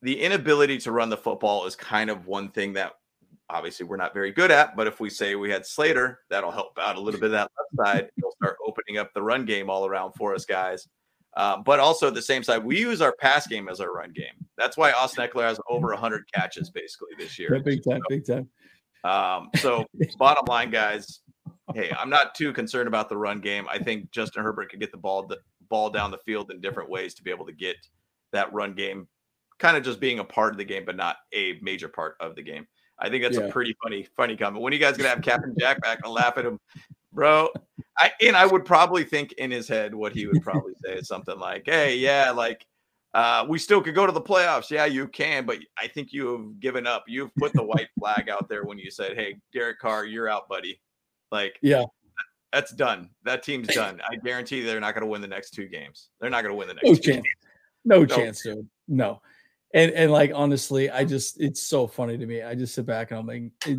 the inability to run the football is kind of one thing that obviously we're not very good at. But if we say we had Slater, that'll help out a little bit of that left side. It'll start opening up the run game all around for us guys. Uh, but also at the same side, we use our pass game as our run game. That's why Austin Ekeler has over 100 catches basically this year. Big time, big time. Um, so bottom line, guys, hey, I'm not too concerned about the run game. I think Justin Herbert could get the ball the ball down the field in different ways to be able to get that run game, kind of just being a part of the game, but not a major part of the game. I think that's Yeah. a pretty funny, funny comment. When are you guys gonna have Captain Jack back and laugh at him, bro? I and I would probably think in his head what he would probably say is something like, "Hey, yeah, like." Uh, we still could go to the playoffs. Yeah, you can, but I think you have given up. You've put the white flag out there when you said, "Hey, Derek Carr, you're out, buddy." Like, Yeah. that's done. That team's done. I guarantee they're not going to win the next two games. They're not going to win the next No two chance. games. No, No. chance, dude. No. And and like honestly, I just it's so funny to me. I just sit back and I'm like, it,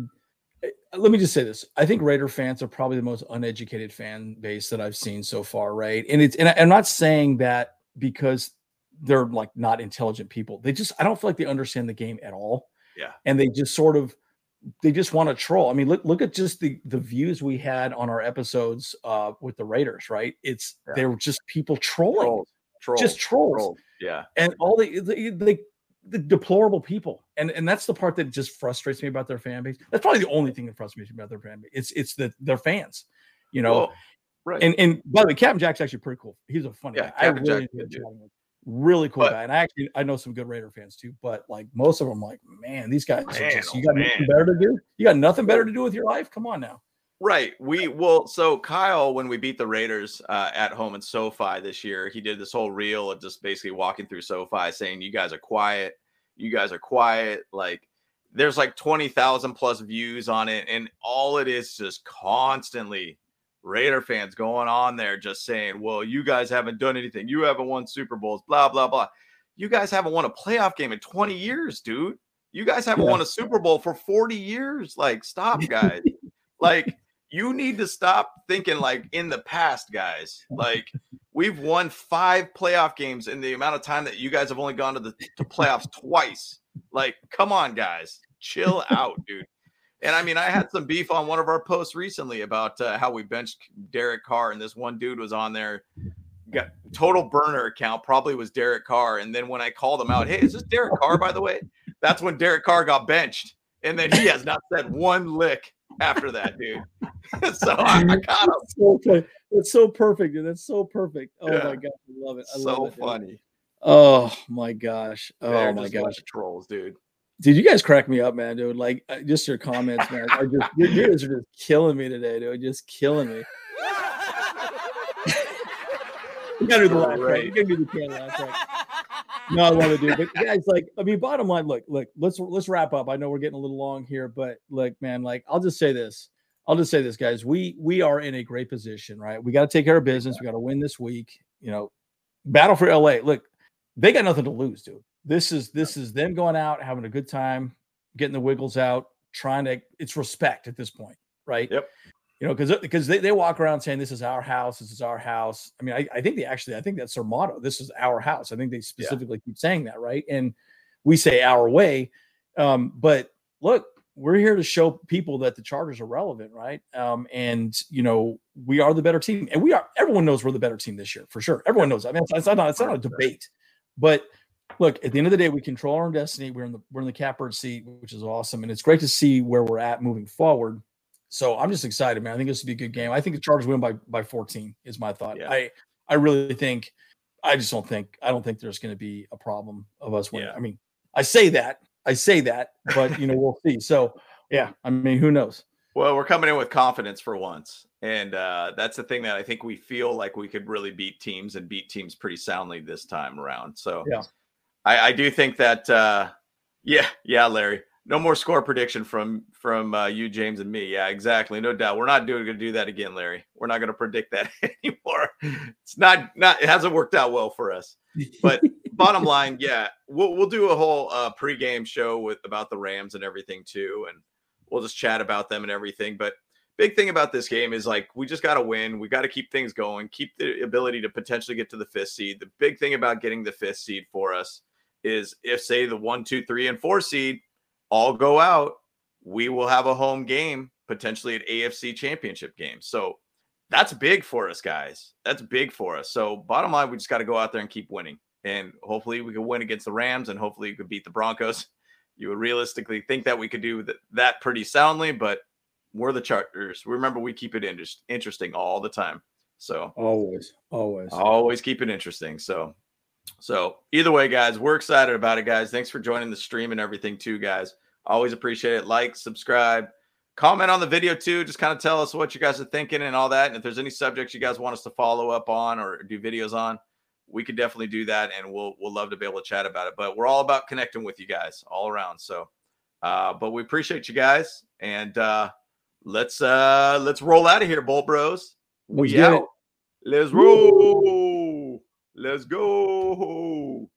it- let me just say this. I think Raider fans are probably the most uneducated fan base that I've seen so far, right? And it's and I, I'm not saying that because they're like not intelligent people. They just I don't feel like they understand the game at all. Yeah. And they just sort of they just want to troll. I mean, look look at just the the views we had on our episodes uh with the Raiders, right? It's Yeah. they were just people trolling. Trolls. Trolls. Just trolls Trolls. Yeah. and all the the, the the deplorable people and and that's the part that just frustrates me about their fan base that's probably the only thing that frustrates me about their fan base it's it's the their fans you know Well, right. and and by the way captain jack's actually pretty cool he's a funny Yeah, guy i Captain really Jack's a good enjoy dude. chatting with him. really cool But- guy and i actually i know some good raider fans too but like most of them like man these guys Man, just you oh, got nothing better to do you got nothing better to do with your life come on now Right. We well, so Kyle, when we beat the Raiders uh, at home in SoFi this year, he did this whole reel of just basically walking through SoFi saying, You guys are quiet. You guys are quiet. Like there's like 20,000 plus views on it. And all it is just constantly Raider fans going on there just saying, Well, you guys haven't done anything. You haven't won Super Bowls, blah, blah, blah. You guys haven't won a playoff game in 20 years, dude. You guys haven't Yeah. won a Super Bowl for 40 years. Like, stop, guys. like, you need to stop thinking like in the past, guys. Like we've won five playoff games in the amount of time that you guys have only gone to the to playoffs twice. Like, come on, guys, chill out, dude. And I mean, I had some beef on one of our posts recently about uh, how we benched Derek Carr, and this one dude was on there, got total burner account, probably was Derek Carr. And then when I called him out, hey, is this Derek Carr, by the way? That's when Derek Carr got benched. And then he has not said one lick after that, dude. so I, I got him. That's so, funny. That's so perfect dude. that's so perfect oh Yeah. my god i love it i So love it funny. oh my gosh oh They're my gosh trolls, dude. Dude, you guys crack me up, man, dude. Like uh, just your comments, man. I just you you guys are just killing me today, dude. Just killing me. You gotta do the laugh, right? You gotta do the can laugh, right? No, I love it, dude. But guys, like, I mean, bottom line, look, look, let's let's wrap up. I know we're getting a little long here, but look, man, like, I'll just say this. I'll just say this, guys. We we are in a great position, right? We got to take care of business. We got to win this week. You know, battle for LA. Look, they got nothing to lose, dude. This is this is them going out, having a good time, getting the wiggles out, trying to. It's respect at this point, right? Yep. You know, because because they, they walk around saying this is our house, this is our house. I mean, I, I think they actually, I think that's their motto. This is our house. I think they specifically keep saying that, right? And we say our way. Um, but look, we're here to show people that the Chargers are relevant, right? Um, and you know, we are the better team, and we are. Everyone knows we're the better team this year for sure. Everyone knows. I mean, it's, it's not it's not a debate. But look, at the end of the day, we control our own destiny. We're in the we're in the catbird seat, which is awesome, and it's great to see where we're at moving forward. So I'm just excited, man. I think this will be a good game. I think the Chargers win by by 14 is my thought. Yeah. I I really think. I just don't think I don't think there's going to be a problem of us winning. Yeah. I mean, I say that I say that, but you know we'll see. So yeah, I mean, who knows? Well, we're coming in with confidence for once. And uh, that's the thing that I think we feel like we could really beat teams and beat teams pretty soundly this time around. So Yeah. I, I do think that uh, yeah, yeah, Larry. No more score prediction from from uh, you, James, and me. Yeah, exactly. No doubt. We're not doing going to do that again, Larry. We're not going to predict that anymore. It's not not it hasn't worked out well for us. But bottom line, yeah, we'll we'll do a whole uh, pregame show with about the Rams and everything too, and we'll just chat about them and everything. But big thing about this game is like we just got to win. We got to keep things going, keep the ability to potentially get to the fifth seed. The big thing about getting the fifth seed for us is if say the one, two, three, and four seed all go out, we will have a home game potentially at AFC championship game. So that's big for us, guys. That's big for us. So bottom line, we just got to go out there and keep winning. And hopefully we can win against the Rams and hopefully we could beat the Broncos. You would realistically think that we could do that, pretty soundly, but we're the Chargers. Remember, we keep it inter- interesting all the time. So Always, always. always keep it interesting. So, so either way, guys, we're excited about it, guys. Thanks for joining the stream and everything, too, guys. Always appreciate it. Like, subscribe, comment on the video too. Just kind of tell us what you guys are thinking and all that. And if there's any subjects you guys want us to follow up on or do videos on, we could definitely do that, and we'll we'll love to be able to chat about it. But we're all about connecting with you guys all around. So, uh, but we appreciate you guys, and uh, let's uh let's roll out of here, Bolt Bros. We it. Let's roll. Let's go.